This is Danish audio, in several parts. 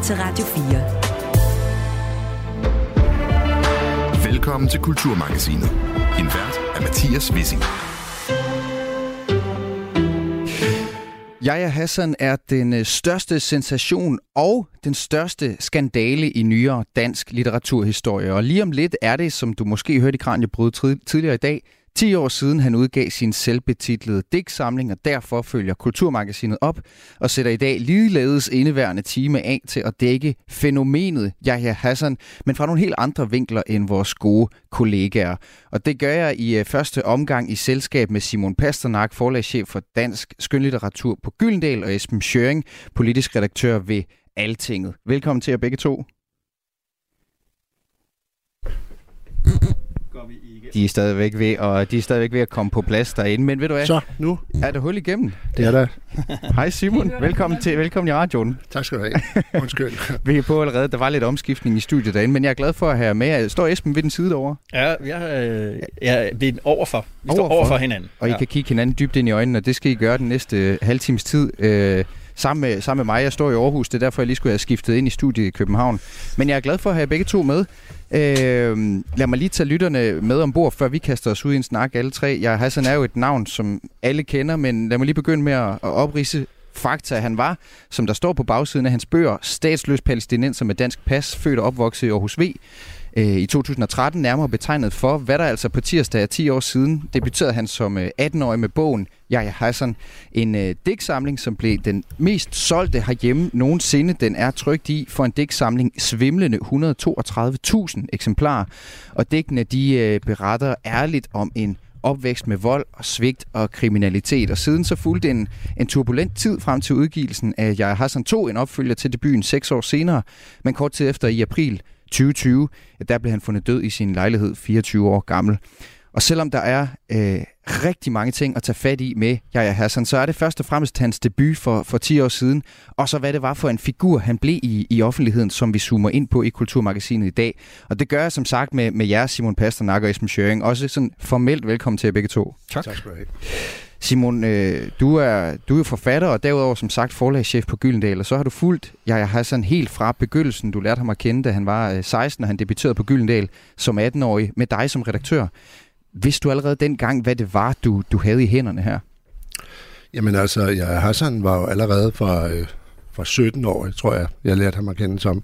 lytter til Radio 4. Velkommen til Kulturmagasinet. En vært er Mathias Wissing. Jaja Hassan er den øh, største sensation og den største skandale i nyere dansk litteraturhistorie. Og lige om lidt er det, som du måske hørte i Kranjebrud tidligere i dag, 10 år siden han udgav sin selvbetitlede digtsamling, og derfor følger Kulturmagasinet op og sætter i dag ligeledes indeværende time af til at dække fænomenet Yahya Hassan, men fra nogle helt andre vinkler end vores gode kollegaer. Og det gør jeg i øh, første omgang i selskab med Simon Pasternak, forlagschef for Dansk Skønlitteratur på Gyldendal, og Esben Schøring, politisk redaktør ved Altinget. Velkommen til jer begge to. De er stadigvæk ved, og de er stadigvæk ved at komme på plads derinde. Men ved du hvad? Så, nu Er der hul igennem? det er der. Hej Simon, velkommen til velkommen i radioen. Tak skal du have. Undskyld. Vi er på allerede. Der var lidt omskiftning i studiet derinde, men jeg er glad for at have med. Står Esben ved den side derovre? Ja, jeg, øh, jeg, vi er overfor. Vi står Overfor? overfor hinanden. Og I ja. kan kigge hinanden dybt ind i øjnene, og det skal I gøre den næste halve times tid. Øh, sammen, med, sammen med mig. Jeg står i Aarhus, det er derfor, jeg lige skulle have skiftet ind i studiet i København. Men jeg er glad for at have begge to med. Øh, lad mig lige tage lytterne med ombord, før vi kaster os ud i en snak alle tre. Jeg Hassan er jo et navn, som alle kender, men lad mig lige begynde med at, at oprise fakta. Han var, som der står på bagsiden af hans bøger, statsløs palæstinenser med dansk pas, født og opvokset i Aarhus V. Øh, I 2013 nærmere betegnet for, hvad der altså på tirsdag er 10 år siden, debuterede han som øh, 18-årig med bogen Jaja Hassan. En øh, digtsamling, som blev den mest solgte herhjemme nogensinde. Den er trygt i for en digtsamling svimlende 132.000 eksemplarer. Og digtene de øh, beretter ærligt om en opvækst med vold og svigt og kriminalitet. Og siden så fulgte en, en turbulent tid frem til udgivelsen af Yahya Hassan 2, en opfølger til debuten seks år senere. Men kort tid efter i april 2020, ja, der blev han fundet død i sin lejlighed 24 år gammel. Og selvom der er øh, rigtig mange ting at tage fat i med Yahya Hassan, så er det først og fremmest hans debut for, for 10 år siden, og så hvad det var for en figur, han blev i, i offentligheden, som vi zoomer ind på i Kulturmagasinet i dag. Og det gør jeg som sagt med, med jer, Simon Pasternak og Esben Schøring. Også sådan formelt velkommen til jer begge to. Tak. Tak skal du have. Simon, øh, du, er, du er forfatter og derudover som sagt forlagschef på Gyldendal, og så har du fulgt Jaja Hassan helt fra begyndelsen. Du lærte ham at kende, da han var øh, 16, og han debuterede på Gyldendal som 18-årig med dig som redaktør. Vidste du allerede dengang, hvad det var, du, du havde i hænderne her? Jamen altså, ja, Hassan var jo allerede fra, øh, fra 17 år, tror jeg, jeg lærte ham at kende som,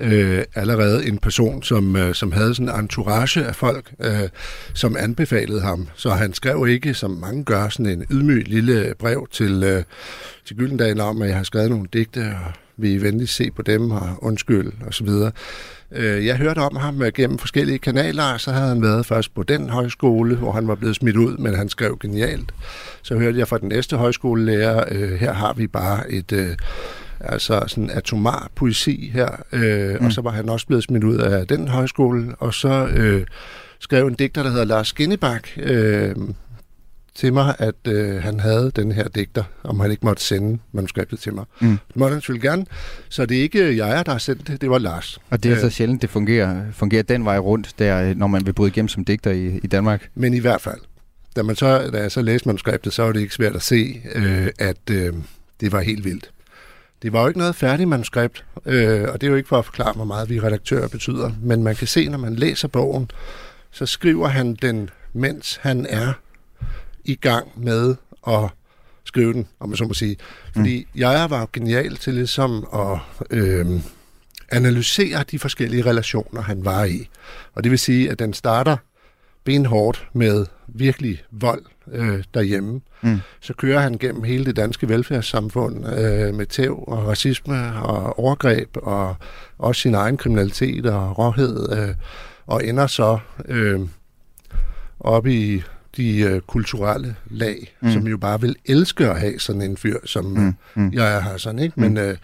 øh, allerede en person, som, øh, som havde sådan en entourage af folk, øh, som anbefalede ham. Så han skrev ikke, som mange gør, sådan en ydmyg lille brev til, øh, til Gyldendal om, at jeg har skrevet nogle digte, og vil I venligst se på dem, og undskyld, og så videre. Øh, jeg hørte om ham øh, gennem forskellige kanaler, så havde han været først på den højskole, hvor han var blevet smidt ud, men han skrev genialt. Så hørte jeg fra den næste højskolelærer, øh, her har vi bare et... Øh, altså sådan atomar poesi her, øh, mm. og så var han også blevet smidt ud af den højskole, og så øh, skrev en digter, der hedder Lars Skinnebak, øh, til mig, at øh, han havde den her digter, om han ikke måtte sende manuskriptet til mig. Mm. Det måtte han selvfølgelig gerne, så det er ikke jeg, der har sendt det, det var Lars. Og det er Øh. så sjældent, det fungerer, fungerer den vej rundt, der, øh, når man vil bryde igennem som digter i, i Danmark. Men i hvert fald, da, man så, da jeg så læste manuskriptet, så var det ikke svært at se, øh, at øh, det var helt vildt. Det var jo ikke noget færdigt manuskript, øh, og det er jo ikke for at forklare, hvor meget vi redaktører betyder, men man kan se, når man læser bogen, så skriver han den, mens han er i gang med at skrive den, om man så må sige. Fordi mm. jeg var genial til ligesom at øh, analysere de forskellige relationer, han var i. Og det vil sige, at den starter benhårdt med virkelig vold øh, derhjemme. Mm. Så kører han gennem hele det danske velfærdssamfund øh, med tæv og racisme og overgreb og også sin egen kriminalitet og råhed øh, og ender så øh, op i de øh, kulturelle lag, Mm. mm. som jo bare vil elske at have sådan en fyr, som Mm. mm. Mm. jeg har sådan, ikke? Men øh,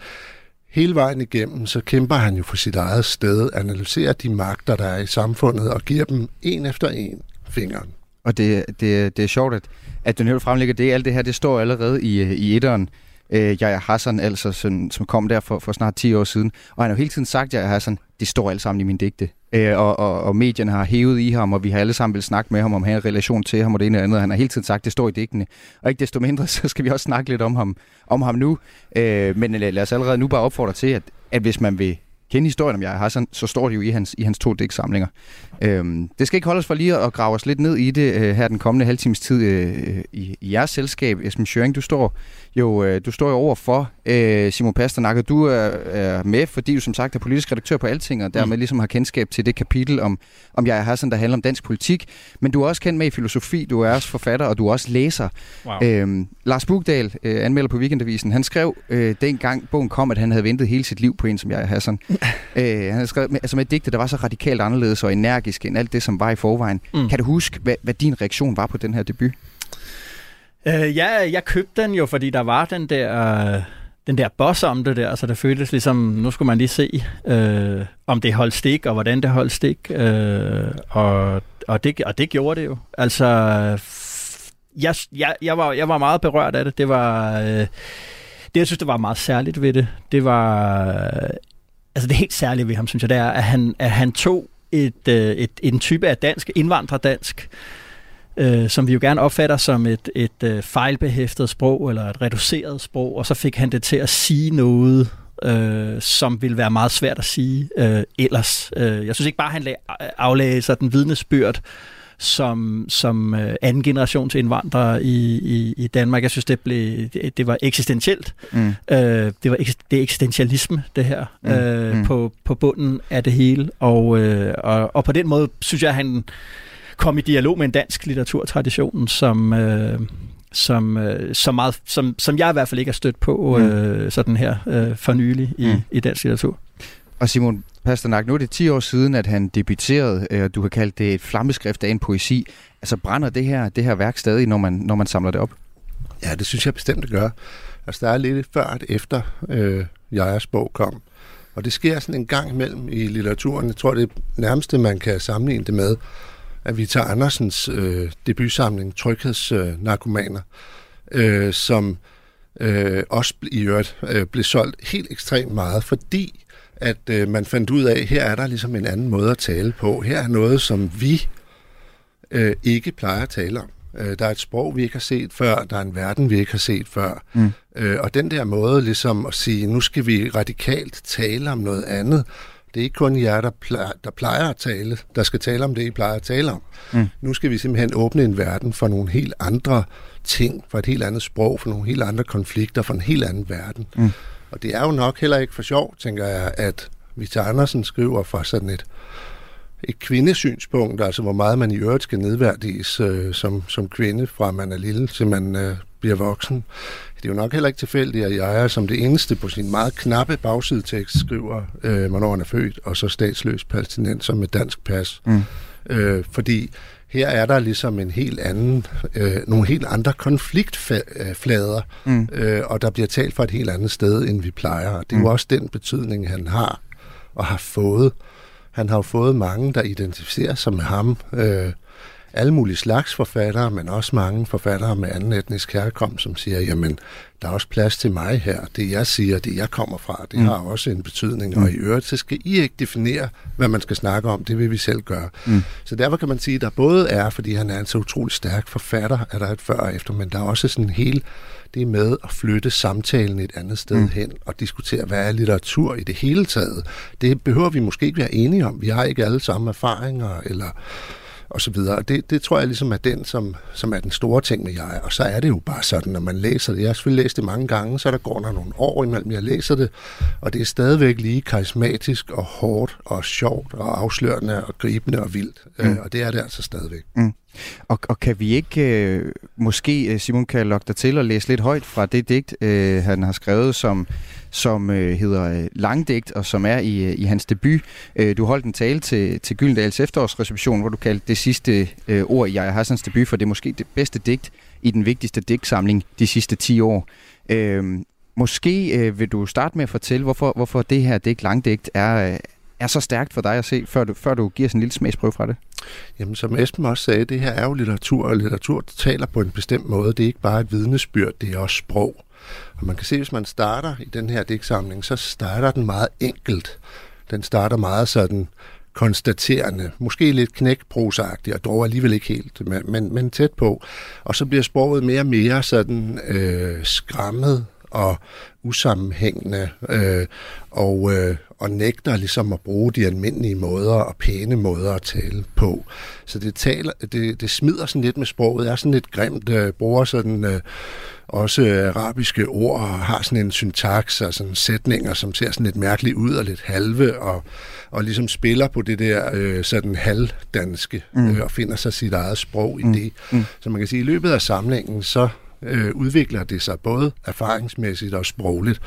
hele vejen igennem, så kæmper han jo for sit eget sted, analyserer de magter, der er i samfundet, og giver dem en efter en fingeren. Og det, det, det er sjovt, at, at du netop fremlægger det. Alt det her, det står allerede i, øh, i etteren. Øh, jeg Hassan, altså, som, som kom der for, for snart 10 år siden. Og han har jo hele tiden sagt, jeg Hassan, det står alt sammen i min digte. øh, og, og, og medierne har hævet i ham, og vi har alle sammen vil snakke med ham om, han en relation til ham og det ene og andet. Han har hele tiden sagt, at det står i digtene. Og ikke desto mindre, så skal vi også snakke lidt om ham, om ham nu. Øh, men øh, lad os allerede nu bare opfordre til, at, at hvis man vil kende historien om jeg Hassan, så står det jo i hans, i hans to digtsamlinger. Øhm, det skal ikke holde os for lige at grave os lidt ned i det øh, her den kommende halvtimes tid øh, i, i jeres selskab. Esben Schøring, du står jo, øh, du står jo over for øh, Simon Pasternak, og du er, er med, fordi du som sagt er politisk redaktør på Alting, og dermed mm. ligesom har kendskab til det kapitel om, om jeg Hassan, der handler om dansk politik. Men du er også kendt med i filosofi, du er også forfatter, og du er også læser. Wow. Øhm, Lars Bugdal, øh, anmelder på Weekendavisen, han skrev øh, dengang bogen kom, at han havde ventet hele sit liv på en som jeg Hassan. øh, han skrevet med, altså med et digte, der var så radikalt anderledes og energisk end alt det, som var i forvejen. Mm. Kan du huske, hvad, hvad din reaktion var på den her debut? Øh, ja, jeg købte den jo, fordi der var den der, den der boss om det der, så det føltes ligesom, nu skulle man lige se, øh, om det holdt stik, og hvordan det holdt stik, øh, og, og, det, og det gjorde det jo. Altså, jeg, jeg, jeg, var, jeg var meget berørt af det. Det var... Øh, det, jeg synes, det var meget særligt ved det, det var... Altså, det helt særlige ved ham, synes jeg, det er, at han, at han tog et, øh, et, en type af dansk, indvandrerdansk, øh, som vi jo gerne opfatter som et, et øh, fejlbehæftet sprog, eller et reduceret sprog, og så fik han det til at sige noget, øh, som ville være meget svært at sige øh, ellers. Øh, jeg synes ikke bare, han lag, øh, aflagde sig den vidnesbyrd som, som øh, anden generation til indvandrere i, i, i Danmark. Jeg synes, det, blev, det, det var eksistentielt. Mm. Øh, det var det er eksistentialisme, det her, mm. Øh, mm. På, på bunden af det hele. Og, øh, og, og på den måde synes jeg, at han kom i dialog med en dansk litteraturtradition, som... Øh, som, øh, som, meget, som, som jeg i hvert fald ikke har stødt på mm. øh, sådan her øh, for nylig i, mm. i dansk litteratur. Og Simon Pasternak, nu er det 10 år siden, at han debuterede, og øh, du har kaldt det et flammeskrift af en poesi. Altså brænder det her, det her værk stadig, når man, når man samler det op? Ja, det synes jeg bestemt, det gør. Altså der er lidt før og efter øh, Jajas bog kom. Og det sker sådan en gang imellem i litteraturen. Jeg tror, det nærmeste, man kan sammenligne det med, at vi tager Andersens øh, debutsamling, Tryghedsnarkomaner, øh, øh, som øh, også i øvrigt øh, blev solgt helt ekstremt meget, fordi at øh, man fandt ud af, at her er der ligesom en anden måde at tale på. Her er noget, som vi øh, ikke plejer at tale om. Øh, der er et sprog, vi ikke har set før, der er en verden, vi ikke har set før. Mm. Øh, og den der måde ligesom at sige, nu skal vi radikalt tale om noget andet, det er ikke kun jer, der plejer, der plejer at tale, der skal tale om det, I plejer at tale om. Mm. Nu skal vi simpelthen åbne en verden for nogle helt andre ting, for et helt andet sprog, for nogle helt andre konflikter, for en helt anden verden. Mm. Og det er jo nok heller ikke for sjov, tænker jeg, at Vita Andersen skriver fra sådan et, et kvindesynspunkt, altså hvor meget man i øvrigt skal nedværdiges øh, som, som kvinde, fra man er lille til man øh, bliver voksen. Det er jo nok heller ikke tilfældigt, at jeg er som det eneste på sin meget knappe bagsidetekst skriver, øh, hvornår han er født, og så statsløs palæstinenser med dansk pas. Mm. Øh, fordi her er der ligesom en helt anden, øh, nogle helt andre konfliktflader, mm. øh, og der bliver talt fra et helt andet sted, end vi plejer. Det er mm. jo også den betydning, han har og har fået. Han har jo fået mange, der identificerer sig med ham. Øh, alle mulige slags forfattere, men også mange forfattere med anden etnisk herkomst, som siger, jamen, der er også plads til mig her. Det jeg siger, det jeg kommer fra, det mm. har også en betydning. Mm. Og i øvrigt, så skal I ikke definere, hvad man skal snakke om. Det vil vi selv gøre. Mm. Så derfor kan man sige, at der både er, fordi han er en så utrolig stærk forfatter, at der er et før og efter, men der er også sådan en hel det med at flytte samtalen et andet sted mm. hen og diskutere, hvad er litteratur i det hele taget. Det behøver vi måske ikke være enige om. Vi har ikke alle samme erfaringer, eller og så videre. Og det, det tror jeg ligesom er den, som, som er den store ting med jeg. Og så er det jo bare sådan, når man læser det. Jeg har selvfølgelig læst det mange gange, så der går der nogle år imellem, jeg læser det. Og det er stadigvæk lige karismatisk og hårdt og sjovt og afslørende og gribende og vildt. Mm. Øh, og det er det altså stadigvæk. Mm. Og, og kan vi ikke, øh, måske øh, Simon kan lokke dig til at læse lidt højt fra det digt, øh, han har skrevet, som, som øh, hedder øh, Langdigt, og som er i, øh, i hans debut. Øh, du holdt en tale til, til Gyldendals efterårsreception, hvor du kaldte det sidste øh, ord i Jaja Hassans debut, for det er måske det bedste digt i den vigtigste digtsamling de sidste 10 år. Øh, måske øh, vil du starte med at fortælle, hvorfor, hvorfor det her digt, Langdigt, er, øh, er så stærkt for dig at se, før du, før du giver sådan en lille smagsprøve fra det? Jamen, som Esben også sagde, det her er jo litteratur, og litteratur taler på en bestemt måde. Det er ikke bare et vidnesbyrd, det er også sprog. Og man kan se, hvis man starter i den her digtsamling, så starter den meget enkelt. Den starter meget sådan konstaterende, måske lidt knækprosagtigt, og dog alligevel ikke helt, men, men, men tæt på. Og så bliver sproget mere og mere sådan øh, skræmmet og usammenhængende, øh, og, øh, og nægter ligesom at bruge de almindelige måder og pæne måder at tale på. Så det, taler, det, det smider sådan lidt med sproget. Er sådan lidt grimt, øh, bruger sådan øh, også arabiske ord og har sådan en syntaks og sådan sætninger, som ser sådan lidt mærkeligt ud og lidt halve, og, og ligesom spiller på det der øh, sådan halvdanske, mm. øh, og finder sig sit eget sprog i mm. det. Mm. Så man kan sige, at i løbet af samlingen, så øh, udvikler det sig både erfaringsmæssigt og sprogligt.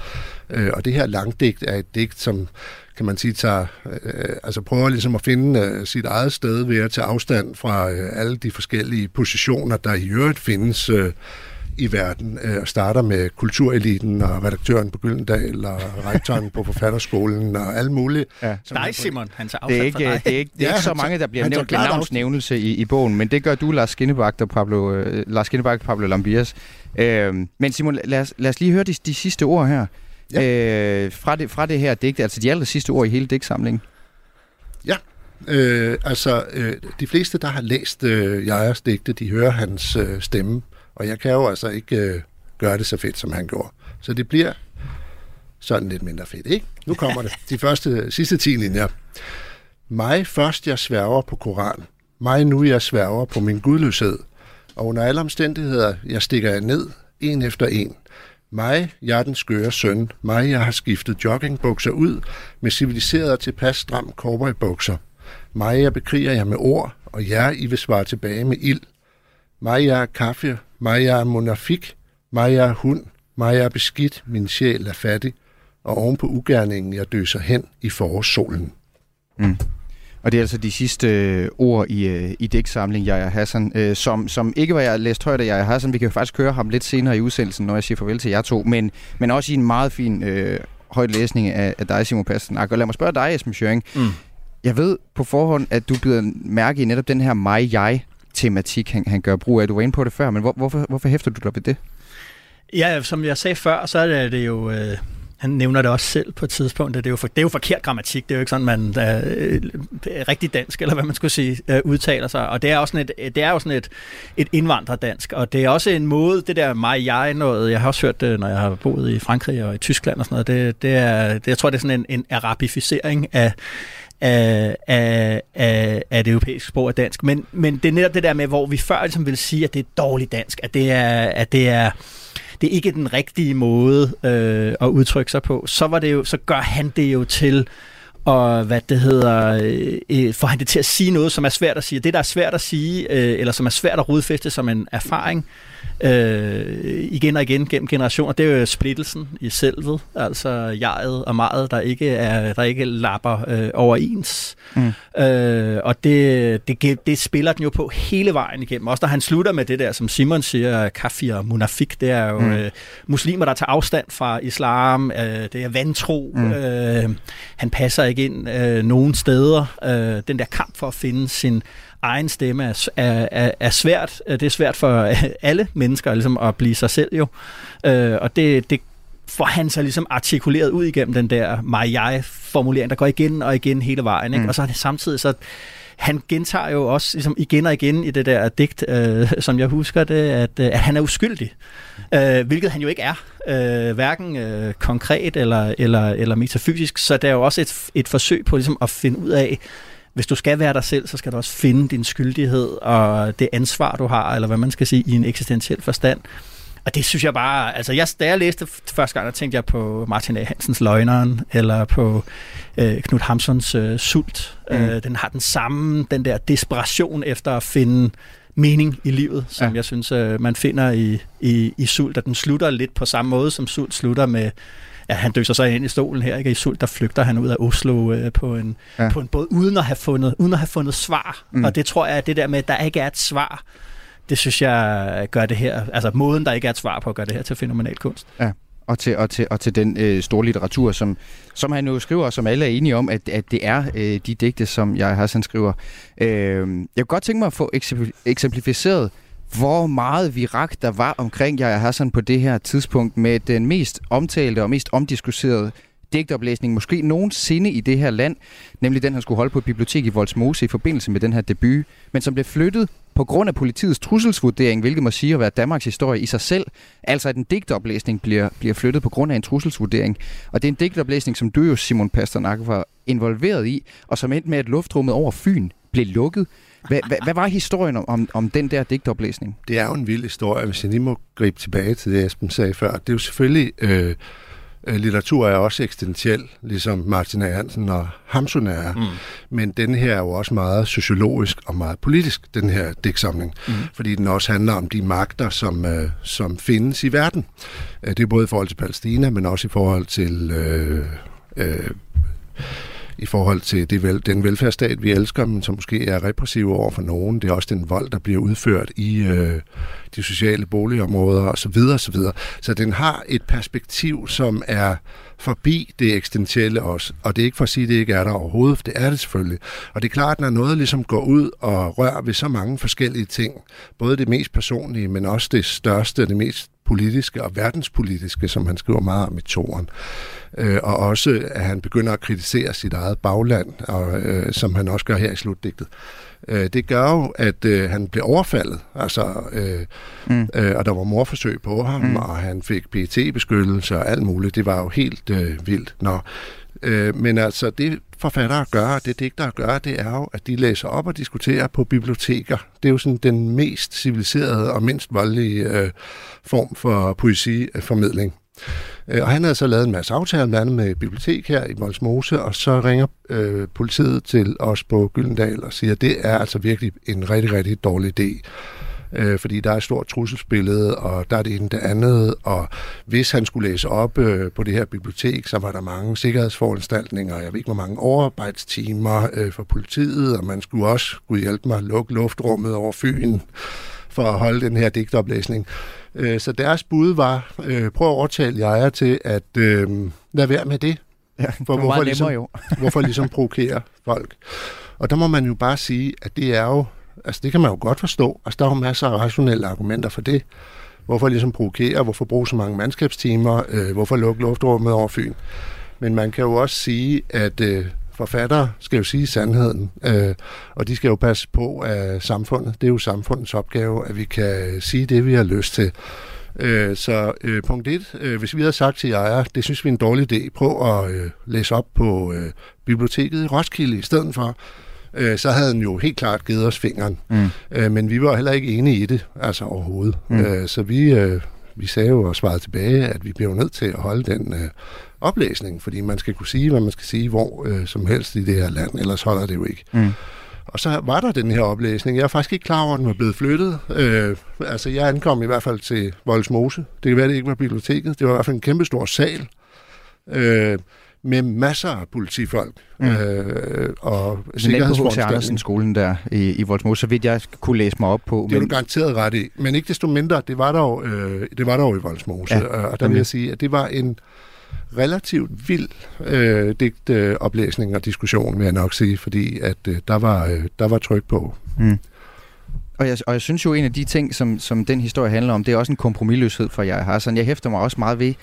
Øh, og det her langdigt er et digt, som kan man sige, tager, øh, altså prøver ligesom at finde øh, sit eget sted ved at tage afstand fra øh, alle de forskellige positioner, der i øvrigt findes øh, i verden, øh, og starter med kultureliten og redaktøren på Gyldendal og rektoren på forfatterskolen og alle mulige. Ja. Nej, Simon, han tager det er ikke, det er ikke, det er ja, ikke så mange, der bliver nævnt med navnsnævnelse i, i bogen, men det gør du, Lars Skinnebagt og Pablo, øh, Lars Skinnebagt og Pablo Lambias. Øh, men Simon, lad os, lad os lige høre de, de sidste ord her. Ja. Øh, fra, det, fra det her digt, altså de aller sidste ord i hele digtsamlingen. Ja, øh, altså øh, de fleste, der har læst øh, Jejers digte, de hører hans øh, stemme og jeg kan jo altså ikke øh, gøre det så fedt, som han gjorde. Så det bliver sådan lidt mindre fedt, ikke? Nu kommer det. De første, sidste 10 linjer. Mig først jeg sværger på Koran. Mig nu jeg sværger på min gudløshed. Og under alle omstændigheder, jeg stikker jeg ned, en efter en. Mig, jeg er den skøre søn. Mig, jeg har skiftet joggingbukser ud med civiliseret og tilpas stram cowboybukser. Mig, jeg bekriger jer med ord, og jer, I vil svare tilbage med ild. Mig, er kaffe mig er monafik, mig er hund, mig er beskidt, min sjæl er fattig, og oven på ugerningen jeg døser hen i forårssolen. Mm. Og det er altså de sidste øh, ord i, øh, i digtsamling, Jaja Hassan, øh, som, som ikke var jeg læst højt af Jaja Hassan. Vi kan jo faktisk høre ham lidt senere i udsendelsen, når jeg siger farvel til jer to, men, men også i en meget fin øh, højt læsning af, af dig, Simon Pasternak. Og lad mig spørge dig, Esben Schøring. Mm. Jeg ved på forhånd, at du bliver mærke i netop den her mig-jeg tematik, han, han gør brug af. Du var inde på det før, men hvor, hvorfor, hvorfor hæfter du dig ved det? Ja, som jeg sagde før, så er det jo... Øh han nævner det også selv på et tidspunkt, det er jo, for, det er jo forkert grammatik, det er jo ikke sådan, man øh, er rigtig dansk, eller hvad man skulle sige, øh, udtaler sig, og det er, også sådan et, det er jo sådan et, et indvandrerdansk, og det er også en måde, det der mig-jeg noget, jeg har også hørt det, når jeg har boet i Frankrig og i Tyskland og sådan noget, det, det er, det, jeg tror, det er sådan en, en arabificering af, af, af, af, af det europæiske sprog af dansk. Men, men det er netop det der med, hvor vi før ligesom vil sige, at det er dårligt dansk, at det er, at det er, det er ikke den rigtige måde øh, at udtrykke sig på, så, var det jo, så gør han det jo til og hvad det hedder, øh, øh, han det til at sige noget, som er svært at sige. Det, der er svært at sige, øh, eller som er svært at rodfæste som en erfaring, øh, igen og igen gennem generationer, det er jo splittelsen i selvet, altså jeget og meget, der ikke, er, der ikke lapper øh, overens. Mm. Øh, og det, det, det spiller den jo på hele vejen igennem. Også når han slutter med det der, som Simon siger, kafir og munafik, det er jo mm. øh, muslimer, der tager afstand fra islam, øh, det er vantro, mm. øh, han passer ikke ind øh, nogen steder. Øh, den der kamp for at finde sin egen stemme er, er, er svært. Det er svært for alle mennesker ligesom, at blive sig selv jo. Øh, og det, det får han så ligesom artikuleret ud igennem den der mig-jeg-formulering, der går igen og igen hele vejen. Ikke? Mm. Og så er det samtidig så han gentager jo også ligesom igen og igen i det der digt, øh, som jeg husker det, at, øh, at han er uskyldig. Øh, hvilket han jo ikke er. Øh, hverken øh, konkret eller, eller, eller metafysisk. Så det er jo også et, et forsøg på ligesom, at finde ud af, hvis du skal være dig selv, så skal du også finde din skyldighed og det ansvar, du har, eller hvad man skal sige, i en eksistentiel forstand. Og det synes jeg bare, altså jeg, da jeg læste første gang, der tænkte jeg på Martin A. Hansens Løgneren, eller på øh, Knud Hamsons øh, Sult. Mm. Øh, den har den samme, den der desperation efter at finde mening i livet, som ja. jeg synes, øh, man finder i, i, i Sult, at den slutter lidt på samme måde, som Sult slutter med ja, han døser sig ind i stolen her, ikke? I sult, der flygter han ud af Oslo øh, på, en, ja. på en båd, uden at have fundet, uden at have fundet svar. Mm. Og det tror jeg, at det der med, at der ikke er et svar, det synes jeg gør det her, altså måden, der ikke er et svar på, gør det her til fænomenal kunst. Ja og til, og til, og til den øh, store litteratur, som, som han jo skriver, som alle er enige om, at, at det er øh, de digte, som jeg Hassan skriver. Øh, jeg kunne godt tænke mig at få eksemplificeret hvor meget virak der var omkring jeg Hassan på det her tidspunkt med den mest omtalte og mest omdiskuterede digtoplæsning måske nogensinde i det her land, nemlig den, han skulle holde på et bibliotek i Voldsmose i forbindelse med den her debut, men som blev flyttet på grund af politiets trusselsvurdering, hvilket må sige at være Danmarks historie i sig selv. Altså at en digtoplæsning bliver, bliver flyttet på grund af en trusselsvurdering. Og det er en digtoplæsning, som du jo, Simon Pasternak, var involveret i, og som endte med, at luftrummet over Fyn blev lukket. Hvad, hvad, hvad var historien om, om den der digtoplæsning? Det er jo en vild historie, hvis jeg lige må gribe tilbage til det, Esben sagde før. Det er jo selvfølgelig... Øh, litteratur er også eksistentiel, ligesom Martin A. Hansen og Hamsun er. Mm. Men den her er jo også meget sociologisk og meget politisk, den her digtsamling. Mm. Fordi den også handler om de magter, som, øh, som findes i verden. Det er både i forhold til Palæstina, men også i forhold til... Øh, øh, i forhold til det vel, den velfærdsstat, vi elsker, men som måske er repressiv over for nogen. Det er også den vold, der bliver udført i øh, de sociale boligområder osv. Så, videre. så den har et perspektiv, som er forbi det eksistentielle også. Og det er ikke for at sige, at det ikke er der overhovedet, for det er det selvfølgelig. Og det er klart, når noget ligesom går ud og rører ved så mange forskellige ting, både det mest personlige, men også det største, det mest politiske og verdenspolitiske, som han skriver meget om i toren. Øh, og også, at han begynder at kritisere sit eget bagland, og, øh, som han også gør her i slutdigtet. Øh, det gør jo, at øh, han blev overfaldet, altså, øh, mm. øh, og der var morforsøg på ham, mm. og han fik PET-beskyttelse og alt muligt. Det var jo helt øh, vildt. Nå, øh, men altså, det forfattere gør, det digtere gør, det er jo, at de læser op og diskuterer på biblioteker. Det er jo sådan den mest civiliserede og mindst voldelige øh, form for poesiformidling. Øh, og han havde så lavet en masse aftaler, blandt andet med bibliotek her i Molsmose, og så ringer øh, politiet til os på Gyldendal og siger, at det er altså virkelig en rigtig, rigtig dårlig idé øh, fordi der er et stort trusselsbillede, og der er det ene det andet, og hvis han skulle læse op øh, på det her bibliotek, så var der mange sikkerhedsforanstaltninger, jeg ved ikke, hvor mange overarbejdstimer øh, for politiet, og man skulle også, kunne hjælpe mig, lukke luftrummet over Fyn for at holde den her digtoplæsning. Øh, så deres bud var, øh, prøv at overtale jer til at øh, lade være med det. Ja, for hvorfor, ligesom, jo. hvorfor ligesom provokere folk. Og der må man jo bare sige, at det er jo Altså det kan man jo godt forstå. Altså der er jo masser af rationelle argumenter for det. Hvorfor ligesom provokere? Hvorfor bruge så mange mandskabstimer? Øh, hvorfor lukke luftrummet over Fyn? Men man kan jo også sige, at øh, forfattere skal jo sige sandheden, øh, og de skal jo passe på af samfundet. Det er jo samfundets opgave, at vi kan sige det, vi har lyst til. Øh, så øh, punkt et, øh, hvis vi havde sagt til jer, det synes vi er en dårlig idé, prøv at øh, læse op på øh, biblioteket i Roskilde i stedet for, øh, så havde han jo helt klart givet os fingeren. Mm. Øh, men vi var heller ikke enige i det, altså overhovedet. Mm. Øh, så vi, øh, vi sagde jo og svarede tilbage, at vi bliver nødt til at holde den øh, oplæsning, fordi man skal kunne sige, hvad man skal sige, hvor øh, som helst i det her land, ellers holder det jo ikke. Mm. Og så var der den her oplæsning. Jeg er faktisk ikke klar over, at den var blevet flyttet. Øh, altså, jeg ankom i hvert fald til Voldsmose. Det kan være, det ikke var biblioteket. Det var i hvert fald en kæmpe stor sal. Øh, med masser af politifolk mm. øh, og sikkerhedsforanstaltninger. Men skolen der i, i Voldsmose, så vidt jeg kunne læse mig op på. Det er men... du garanteret ret i. Men ikke desto mindre, det var der jo, øh, det var der jo i Voldsmose. Ja, og der vil jeg sige, at det var en relativt vild øh, digtoplæsning øh, og diskussion, vil jeg nok sige, fordi at øh, der, var, øh, der var tryk på. Mm. Og jeg, og jeg synes jo, en af de ting, som, som den historie handler om, det er også en kompromilløshed for jeg har. Sådan, jeg hæfter mig også meget ved,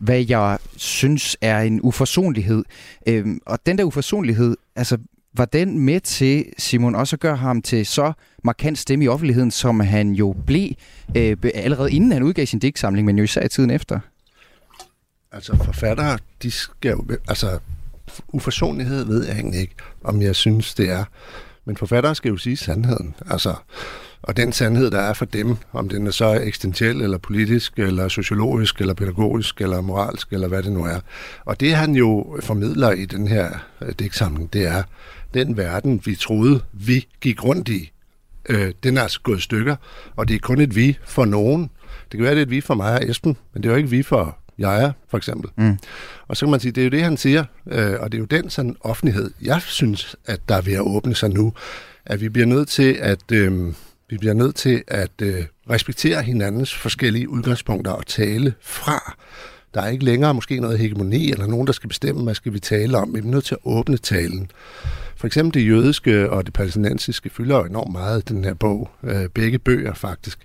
hvad jeg synes er en uforsonlighed. Øhm, og den der uforsonlighed, altså var den med til, Simon, også at gøre ham til så markant stemme i offentligheden, som han jo blev øh, allerede inden han udgav sin digtsamling, men jo især i tiden efter? Altså forfattere, de skal jo... Altså, uforsonlighed ved jeg egentlig ikke, om jeg synes, det er. Men forfattere skal jo sige sandheden. Altså, og den sandhed, der er for dem, om den er så eksistentiel, eller politisk, eller sociologisk, eller pædagogisk, eller moralsk, eller hvad det nu er. Og det han jo formidler i den her øh, digtsamling, det er, den verden, vi troede, vi gik rundt i, øh, den er altså gået i stykker, og det er kun et vi for nogen. Det kan være, det er et vi for mig og Esben, men det er jo ikke vi for jeg for eksempel. Mm. Og så kan man sige, det er jo det, han siger, øh, og det er jo den sådan offentlighed, jeg synes, at der er ved at åbne sig nu, at vi bliver nødt til at... Øh, vi bliver nødt til at øh, respektere hinandens forskellige udgangspunkter og tale fra. Der er ikke længere måske noget hegemoni eller nogen, der skal bestemme, hvad skal vi tale om. Vi er nødt til at åbne talen. For eksempel det jødiske og det palæstinensiske fylder jo enormt meget i den her bog. Øh, begge bøger faktisk.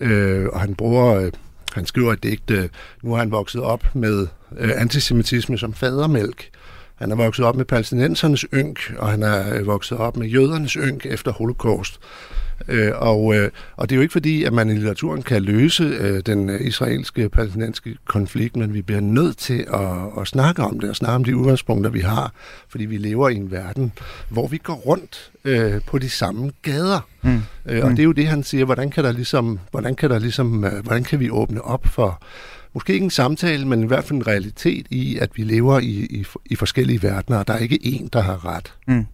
Øh, og han bruger... Øh, Han skriver et digt, øh, nu har han vokset op med øh, antisemitisme som fadermælk. Han er vokset op med palæstinensernes ynk, og han er øh, vokset op med jødernes ynk efter holocaust. Øh, og, øh, og det er jo ikke fordi, at man i litteraturen kan løse øh, den israelske palæstinensiske konflikt, men vi bliver nødt til at, at snakke om det, og snakke om de udgangspunkter, vi har, fordi vi lever i en verden, hvor vi går rundt øh, på de samme gader. Mm. Øh, og mm. det er jo det, han siger, hvordan kan der ligesom, hvordan kan der ligesom, øh, hvordan kan vi åbne op for måske ikke en samtale, men i hvert fald en realitet i, at vi lever i, i, i forskellige verdener, og der er ikke én, der har ret. Mm.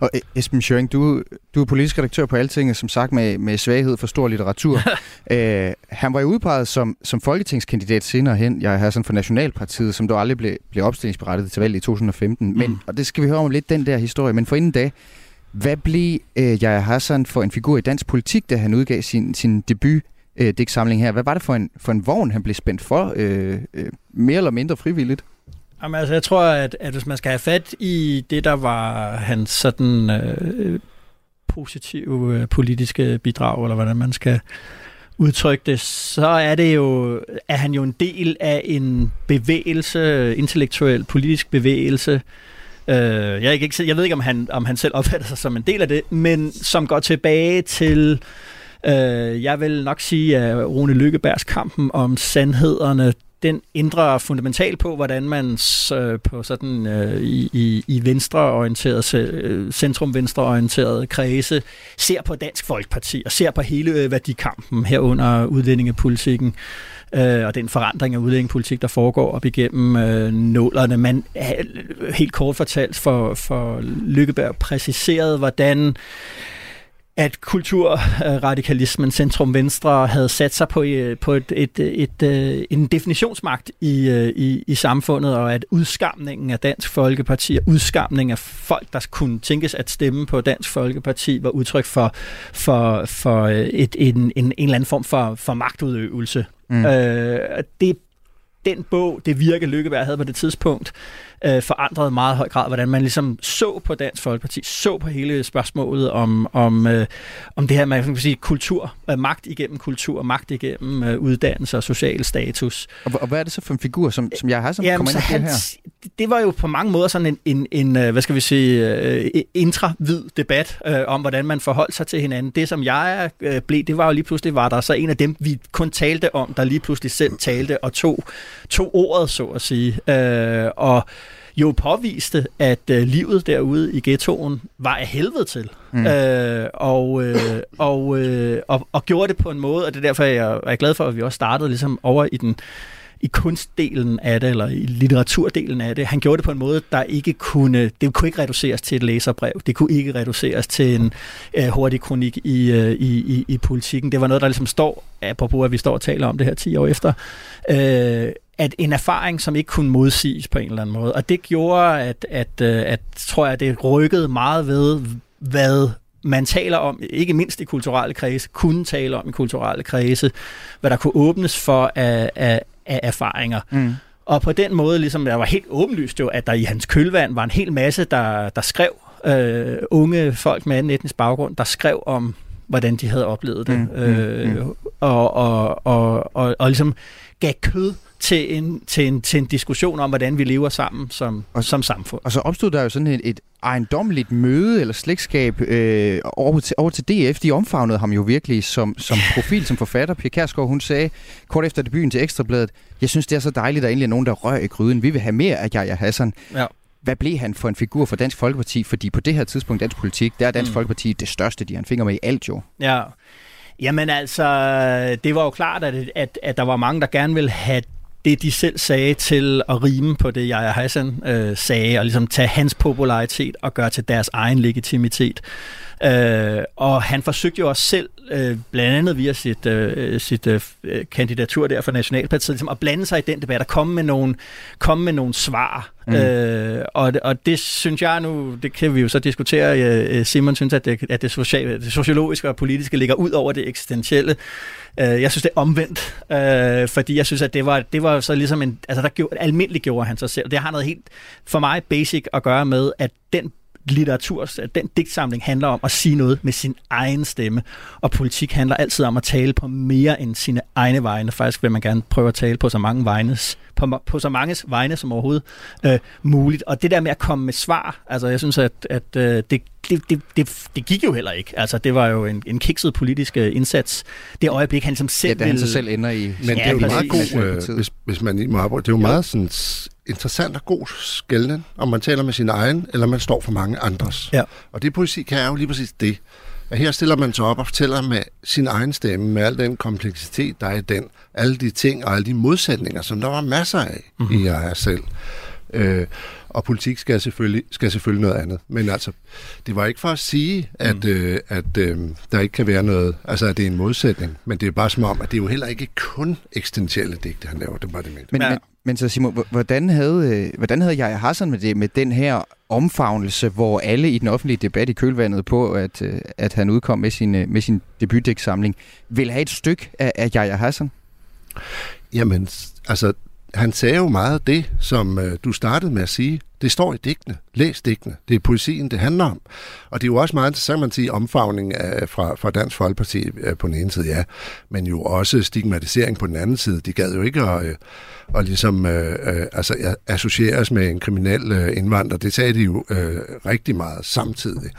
Og e- Esben Schøring, du, du er politisk redaktør på Altinget, som sagt med, med svaghed for stor litteratur. Øh, han var jo udpeget som, som folketingskandidat senere hen. Jeg har sådan for Nationalpartiet, som dog aldrig blev, blev opstillingsberettet til valget i 2015. Men, mm. Og det skal vi høre om lidt, den der historie. Men for inden da, hvad blev øh, Jaja Hassan for en figur i dansk politik, da han udgav sin, sin debut øh, digtsamling her? Hvad var det for en, for en vogn, han blev spændt for? Øh, øh, mere eller mindre frivilligt? Jamen, altså, jeg tror, at, at hvis man skal have fat i det, der var hans sådan øh, positive øh, politiske bidrag, eller hvordan man skal udtrykke det, så er det jo, er han jo en del af en bevægelse, intellektuel politisk bevægelse, Øh, jeg, ikke, jeg ved ikke, om han, om han selv opfatter sig som en del af det, men som går tilbage til, øh, jeg vil nok sige, at Rune Lykkebergs kampen om sandhederne, den ændrer fundamentalt på, hvordan man øh, på sådan øh, i, i, i venstreorienteret, øh, centrum-venstreorienteret kredse ser på Dansk Folkeparti og ser på hele øh, værdikampen herunder udlændingepolitikken øh, og den forandring af udlændingepolitik, der foregår op igennem øh, nålerne. Man helt kort fortalt for, for Lykkeberg præciseret, hvordan at kulturradikalismen, centrum-venstre, havde sat sig på, øh, på et, et, et, et, øh, en definitionsmagt i, øh, i, i samfundet, og at udskamningen af Dansk Folkeparti og udskamningen af folk, der kunne tænkes at stemme på Dansk Folkeparti, var udtryk for, for, for et, en, en, en eller anden form for, for magtudøvelse. Mm. Øh, det den bog, det virke Lykkeberg havde på det tidspunkt, øh, forandrede meget høj grad, hvordan man ligesom så på Dansk Folkeparti, så på hele spørgsmålet om, om, øh, om det her med kan sige, kultur, øh, magt igennem kultur, magt igennem øh, uddannelse og social status. Og, og hvad er det så for en figur, som, som jeg har, som Jamen, kommer ind i det her? Det var jo på mange måder sådan en, en, en øh, hvad skal vi sige, øh, intravid debat øh, om, hvordan man forholdt sig til hinanden. Det, som jeg øh, blev, det var jo lige pludselig, var der så en af dem, vi kun talte om, der lige pludselig selv talte og tog, tog ordet, så at sige. Øh, og jo påviste, at øh, livet derude i ghettoen var af helvede til. Mm. Øh, og, øh, og, øh, og, og gjorde det på en måde, og det er derfor, jeg er glad for, at vi også startede ligesom over i den i kunstdelen af det, eller i litteraturdelen af det. Han gjorde det på en måde, der ikke kunne, det kunne ikke reduceres til et læserbrev. Det kunne ikke reduceres til en uh, hurtig kronik i, uh, i, i, i politikken. Det var noget, der ligesom står, apropos at vi står og taler om det her 10 år efter, uh, at en erfaring, som ikke kunne modsiges på en eller anden måde. Og det gjorde, at, at, at, at tror jeg, det rykkede meget ved, hvad man taler om, ikke mindst i kulturelle kredse, kunne tale om i kulturelle kredse, hvad der kunne åbnes for af, af, af erfaringer. Mm. Og på den måde, ligesom der var helt åbenlyst jo, at der i hans kølvand var en hel masse, der, der skrev, øh, unge folk med anden etnisk baggrund, der skrev om, hvordan de havde oplevet det. Mm, mm øh, mm. Og, og, og, og, og ligesom gav kød til en, til en, til en diskussion om, hvordan vi lever sammen som, og, som samfund. Og så opstod der jo sådan et, et ejendommeligt møde eller slægtskab øh, over, til, over til DF. De omfavnede ham jo virkelig som, som profil, som forfatter. Pia Kærsgaard, hun sagde kort efter debuten til Ekstrabladet, jeg synes, det er så dejligt, at der egentlig er nogen, der rører i gryden. Vi vil have mere af Jaja Hassan. Ja. Hvad blev han for en figur for Dansk Folkeparti? Fordi på det her tidspunkt dansk politik, der er Dansk mm. Folkeparti det største, de har en finger med i alt jo. Ja, Jamen altså, det var jo klart, at, at, at der var mange, der gerne ville have det, de selv sagde til at rime på det, Jaja Hassan øh, sagde, og ligesom tage hans popularitet og gøre til deres egen legitimitet. Øh, og han forsøgte jo også selv, øh, blandt andet via sit, øh, sit øh, kandidatur der for Nationalpartiet, ligesom at blande sig i den debat og komme med nogle, komme med nogle svar. Mm. Øh, og, og det synes jeg nu, det kan vi jo så diskutere, øh, Simon synes, at det, at det, social, det sociologiske og politiske ligger ud over det eksistentielle. Øh, jeg synes, det er omvendt, øh, fordi jeg synes, at det var, det var så ligesom en, altså der gjorde, almindeligt gjorde han sig selv. Det har noget helt, for mig, basic at gøre med, at den litteratur, den digtsamling handler om at sige noget med sin egen stemme, og politik handler altid om at tale på mere end sine egne vegne. Faktisk vil man gerne prøve at tale på så mange vegnes, på, på så manges vegne som overhovedet øh, muligt. Og det der med at komme med svar, altså jeg synes, at, at øh, det, det, det, det, det gik jo heller ikke. Altså det var jo en, en kikset politisk øh, indsats. Det øjeblik, han ligesom selv ja, det ville... han så selv ender i. Men ja, det er jo meget god, øh, hvis, hvis man må arbejde, det er jo, jo. meget sådan interessant og god skældning, om man taler med sin egen, eller man står for mange andres. Ja. Og det poesi kan jo lige præcis det. At her stiller man sig op og fortæller med sin egen stemme, med al den kompleksitet, der er i den, alle de ting og alle de modsætninger, som der var masser af mm-hmm. i jer selv. Øh, og politik skal selvfølgelig, skal selvfølgelig noget andet. Men altså, det var ikke for at sige, at, mm. øh, at øh, der ikke kan være noget, altså at det er en modsætning, men det er bare som om, at det er jo heller ikke kun eksistentielle digte, han laver, det var det Men, men, men så Simon, hvordan havde, øh, hvordan havde jeg Hassan med det, med den her omfavnelse, hvor alle i den offentlige debat i kølvandet på, at, øh, at han udkom med sin, øh, med sin debutdæksamling, vil have et stykke af, af Jaja Hassan? Jamen, altså, han sagde jo meget det, som øh, du startede med at sige. Det står i digtene. Læs digtene. Det er poesien, det handler om. Og det er jo også meget interessant, man sige, omfavning af, fra, fra Dansk Folkeparti øh, på den ene side, ja. Men jo også stigmatisering på den anden side. De gad jo ikke at, øh, og ligesom øh, øh, altså, associeres med en kriminel øh, indvandrer. Det sagde de jo øh, rigtig meget samtidig.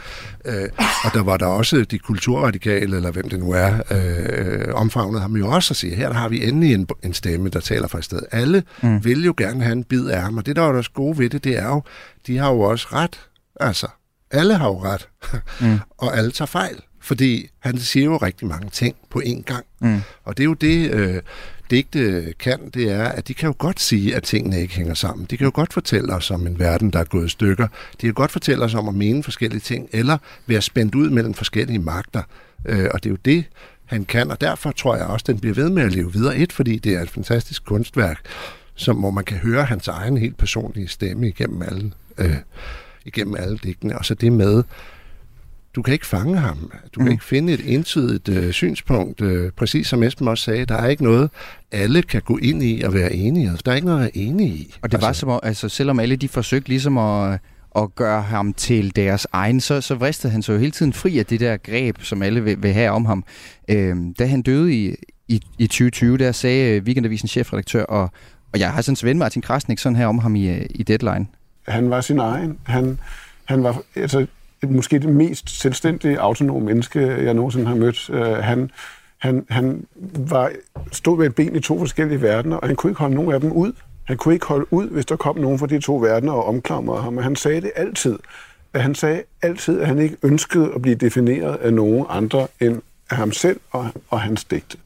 Øh, og der var der også de kulturradikale, eller hvem det nu er, øh, omfavnet ham jo også at sige, her der har vi endelig en, en stemme, der taler fra stedet. Alle mm. vil jo gerne have en bid af ham, og det der er også gode ved det, det er jo, de har jo også ret. Altså, alle har jo ret, mm. og alle tager fejl fordi han siger jo rigtig mange ting på én gang. Mm. Og det er jo det, øh, digte kan, det er, at de kan jo godt sige, at tingene ikke hænger sammen. De kan jo godt fortælle os om en verden, der er gået i stykker. De kan godt fortælle os om at mene forskellige ting, eller være spændt ud mellem forskellige magter. Øh, og det er jo det, han kan, og derfor tror jeg også, at den bliver ved med at leve videre. Et, fordi det er et fantastisk kunstværk, som, hvor man kan høre hans egen helt personlige stemme igennem alle, øh, igennem alle digtene. Og så det med, du kan ikke fange ham. Du kan mm. ikke finde et entydigt øh, synspunkt. Øh, præcis som Esben også sagde, der er ikke noget, alle kan gå ind i og være enige i. Der er ikke noget at være enige i. Og det altså, var som, altså selvom alle de forsøgte ligesom at, at gøre ham til deres egen, så, så vristede han sig jo hele tiden fri af det der greb, som alle vil, vil have om ham. Øh, da han døde i, i, i 2020, der sagde Weekendavisens chefredaktør, og, og jeg har sådan en ven, Martin Krasnik, sådan her om ham i, øh, i Deadline. Han var sin egen. Han, han var, altså, måske det mest selvstændige, autonome menneske, jeg nogensinde har mødt. Uh, han, han, han var, stod med et ben i to forskellige verdener, og han kunne ikke holde nogen af dem ud. Han kunne ikke holde ud, hvis der kom nogen fra de to verdener og omklamrede ham, og han sagde det altid. At han sagde altid, at han ikke ønskede at blive defineret af nogen andre end af ham selv og, og hans digte.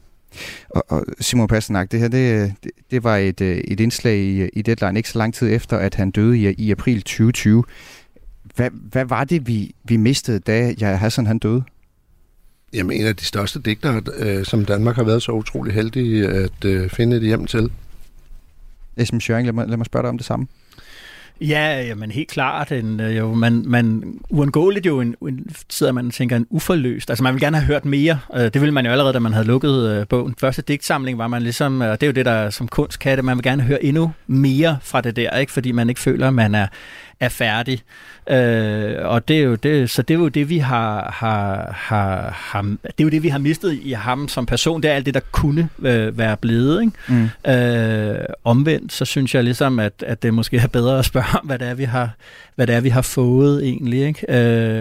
Og, og Simon Pasternak, det her det, det, var et, øh, et indslag i, i Deadline ikke så lang tid efter, at han døde i, i april 2020. Hvad, hvad var det, vi, vi mistede, da jeg Hassan han døde? Jamen, en af de største digtere, øh, som Danmark har været så utrolig heldig at øh, finde et hjem til. Esben Schøring, lad mig, lad mig spørge dig om det samme. Ja, jamen helt klart. En, øh, jo, man, man uundgåeligt jo en, en, sidder man og tænker en uforløst. Altså man vil gerne have hørt mere. Øh, det ville man jo allerede, da man havde lukket øh, bogen. Første digtsamling var man ligesom, og det er jo det, der som kunst kan det, man vil gerne høre endnu mere fra det der, ikke? fordi man ikke føler, at man er, er færdig. Øh, og det er jo det, så det er jo det, vi har, har, har, har, det er jo det, vi har mistet i ham som person. Det er alt det, der kunne øh, være blevet. Ikke? Mm. Øh, omvendt, så synes jeg ligesom, at, at det måske er bedre at spørge om, hvad det er, vi har, hvad det er, vi har fået egentlig. Ikke?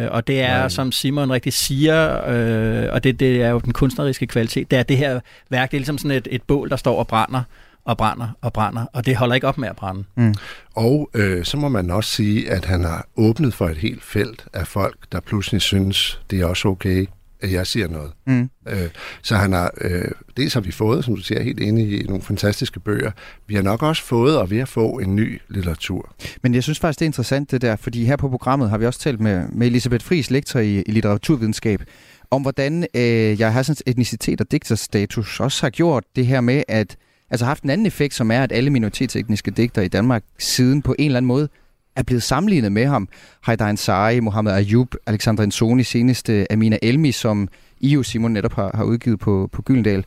Øh, og det er, mm. som Simon rigtig siger, øh, og det, det er jo den kunstneriske kvalitet, det er det her værk, det er ligesom sådan et, et bål, der står og brænder og brænder og brænder, og det holder ikke op med at brænde. Mm. Og øh, så må man også sige, at han har åbnet for et helt felt af folk, der pludselig synes, det er også okay, at jeg siger noget. Mm. Øh, så han har, øh, dels har vi fået, som du siger, helt inde i nogle fantastiske bøger. Vi har nok også fået, og vi har fået en ny litteratur. Men jeg synes faktisk, det er interessant det der, fordi her på programmet har vi også talt med, med Elisabeth Friis, lektor i, i litteraturvidenskab, om hvordan øh, jeg har sådan etnicitet og digterstatus også har gjort det her med, at altså haft en anden effekt, som er, at alle minoritetsetniske digter i Danmark siden på en eller anden måde er blevet sammenlignet med ham. Haidar Ansari, Mohammed Ayub, Alexander Nsoni, seneste Amina Elmi, som I jo, Simon, netop har, har udgivet på, på Gyldendal.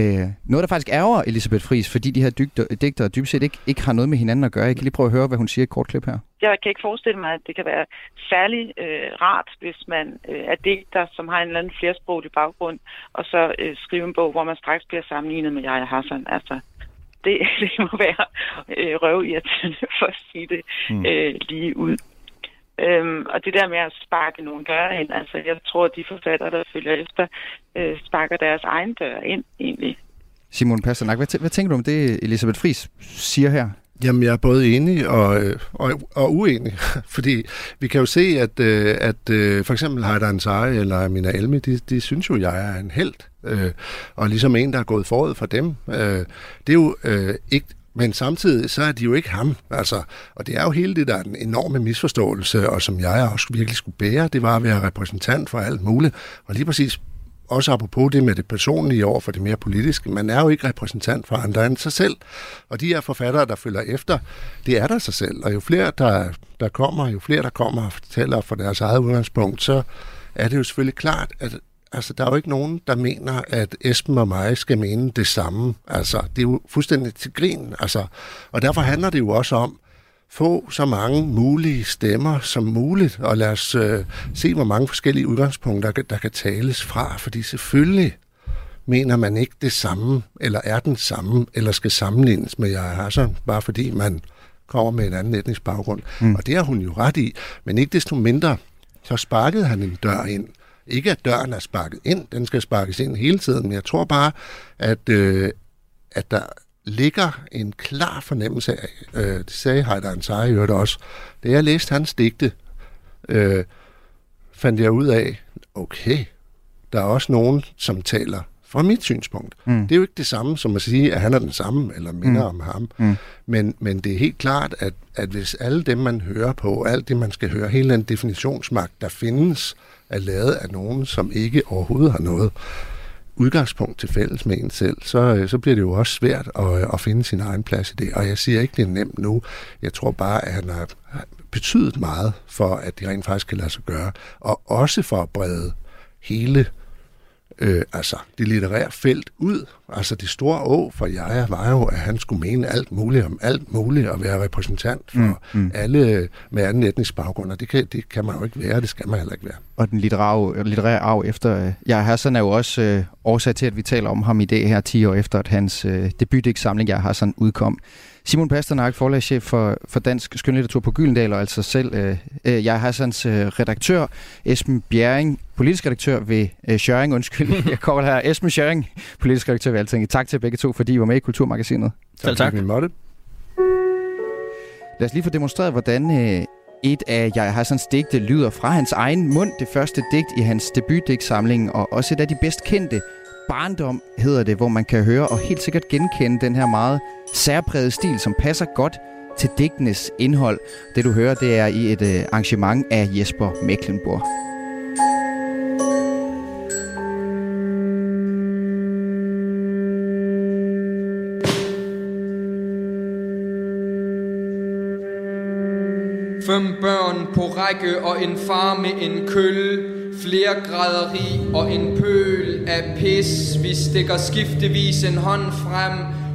Øh, noget, der faktisk ærger Elisabeth Friis, fordi de her digter, digtere dybest set ikke, ikke har noget med hinanden at gøre. Jeg kan lige prøve at høre, hvad hun siger i et kort klip her. Jeg kan ikke forestille mig, at det kan være særlig øh, rart, hvis man øh, er digter, som har en eller anden flersproglig baggrund, og så øh, skrive en bog, hvor man straks bliver sammenlignet med Jaja Hassan. Altså, det, det må være øh, røvirriterende for at sige det mm. øh, lige ud. Øhm, og det der med at sparke nogle døre ind, altså jeg tror, at de forfattere, der følger efter, øh, sparker deres egen dør ind egentlig. Simon Pasternak, hvad, hvad tænker du om det, Elisabeth Friis siger her? Jamen, jeg er både enig og, og, og uenig, fordi vi kan jo se, at, øh, at øh, for eksempel Heider Ansari eller Amina Elmi, de, de synes jo, jeg er en held, øh, og ligesom en, der er gået forud for dem. det er jo ikke men samtidig så er de jo ikke ham. Altså, og det er jo hele det, der er den enorme misforståelse, og som jeg også virkelig skulle bære, det var at være repræsentant for alt muligt. Og lige præcis også apropos det med det personlige over for det mere politiske, man er jo ikke repræsentant for andre end sig selv. Og de her forfattere, der følger efter, det er der sig selv. Og jo flere, der, der kommer, jo flere, der kommer og fortæller fra deres eget udgangspunkt, så er det jo selvfølgelig klart, at altså, der er jo ikke nogen, der mener, at Esben og mig skal mene det samme. Altså, det er jo fuldstændig til grin. Altså, og derfor handler det jo også om, få så mange mulige stemmer som muligt, og lad os øh, se, hvor mange forskellige udgangspunkter, der, der kan tales fra, fordi selvfølgelig mener man ikke det samme, eller er den samme, eller skal sammenlignes med Jaja Hassan, bare fordi man kommer med en anden etnisk baggrund. Mm. Og det har hun jo ret i, men ikke desto mindre, så sparkede han en dør ind. Ikke at døren er sparket ind, den skal sparkes ind hele tiden, men jeg tror bare, at, øh, at der ligger en klar fornemmelse af, øh, det sagde Heider Ansari jo også, da jeg læste hans digte, øh, fandt jeg ud af, okay, der er også nogen, som taler fra mit synspunkt. Mm. Det er jo ikke det samme som at sige, at han er den samme, eller minder mm. om ham. Mm. Men, men det er helt klart, at, at hvis alle dem, man hører på, alt det, man skal høre, hele den definitionsmagt, der findes, er lavet af nogen, som ikke overhovedet har noget udgangspunkt til fælles med en selv, så, øh, så bliver det jo også svært at, øh, at finde sin egen plads i det. Og jeg siger ikke, det er nemt nu. Jeg tror bare, at han har betydet meget for, at det rent faktisk kan lade sig gøre. Og også for at brede hele øh, altså det litterære felt ud. Altså det store å for jeg var jo, at han skulle mene alt muligt om alt muligt og være repræsentant for mm, mm. alle med anden etnisk baggrund, og det kan, det kan man jo ikke være, det skal man heller ikke være. Og den litterære, litterære arv efter Jeg Hassan er jo også øh, årsag til, at vi taler om ham i dag her 10 år efter, at hans øh, debutdigtsamling Jeg Hassan udkom. Simon Pasternak, forlagschef for, for Dansk Skønlitteratur på Gyldendal, og altså selv øh, øh, jeg Hassans øh, redaktør, Esben Bjerring, politisk redaktør ved øh, Schøring, undskyld, jeg kommer her, Esben Schøring, politisk redaktør ved Alting. Tak til begge to, fordi I var med i Kulturmagasinet. Selv tak. tak. Måtte. Lad os lige få demonstreret, hvordan øh, et af Jeg Hassans digte lyder fra hans egen mund, det første digt i hans debutdigtsamling, og også et af de bedst kendte, Barndom hedder det, hvor man kan høre og helt sikkert genkende den her meget særprægede stil, som passer godt til digtenes indhold. Det du hører, det er i et øh, arrangement af Jesper Mecklenburg. Fem børn på række og en far med en kølle Flere græderi og en pøl af pis. Vi stikker skiftevis en hånd frem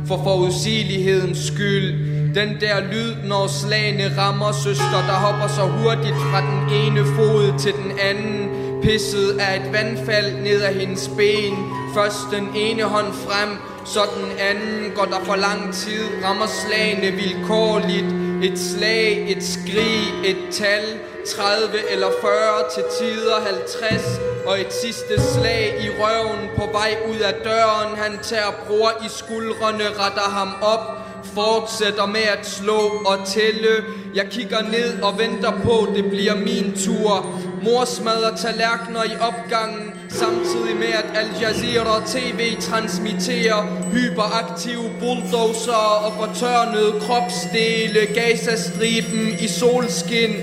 For forudsigelighedens skyld. Den der lyd, når slagene rammer søster Der hopper så hurtigt fra den ene fod til den anden. Pisset af et vandfald ned ad hendes ben. Først den ene hånd frem Så den anden. Går der for lang tid Rammer slagene vilkårligt. Et slag, et skrig, et tal 30 eller 40 til tider 50 Og et sidste slag i røven på vej ud af døren. Han tager bror i skuldrene, retter ham op Fortsætter med at slå og tælle. Jeg kigger ned og venter på, det bliver min tur. Mor smadrer tallerkener i opgangen Samtidig med at Al Jazeera TV transmitterer Hyperaktive bulldozer og fortørnede kropsdele Gazastriben i solskin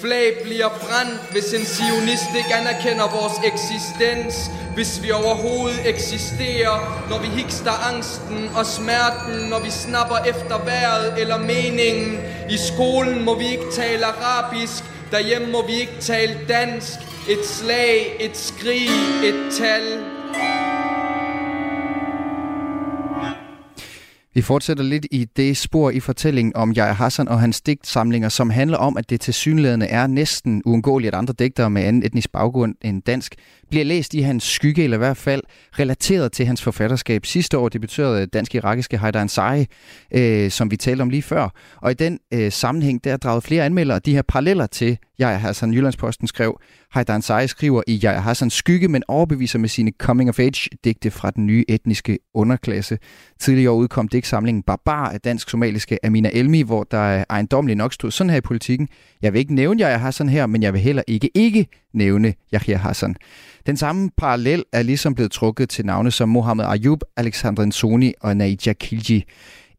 Flag bliver brændt, hvis en sionist ikke anerkender vores eksistens. Hvis vi overhovedet eksisterer, når vi hikster angsten og smerten, når vi snapper efter vejret eller meningen. I skolen må vi ikke tale arabisk, derhjemme må vi ikke tale dansk. Et slag, et skrig, et tal. Vi fortsætter lidt i det spor i fortællingen om Jaja Hassan og hans digtsamlinger, som handler om, at det til synlædende er næsten uundgåeligt, at andre digtere med anden etnisk baggrund end dansk bliver læst i hans skygge, eller i hvert fald relateret til hans forfatterskab. Sidste år debuterede dansk-irakiske Haidar Ansari, øh, som vi talte om lige før. Og i den øh, sammenhæng, der draget flere anmeldere de her paralleller til Jaja Hassan. Jyllandsposten skrev, Haidar Ansari skriver i Jaja Hassans skygge, men overbeviser med sine coming-of-age-digte fra den nye etniske underklasse. Tidligere udkom digtsamlingen Barbar af dansk-somaliske Amina Elmi, hvor der ejendomligt nok stod sådan her i politikken. Jeg vil ikke nævne Jaja Hassan her, men jeg vil heller ikke ikke nævne Yahya Hassan. Den samme parallel er ligesom blevet trukket til navne som Mohammed Ayub, Alexander Nsoni og Naija Kilji.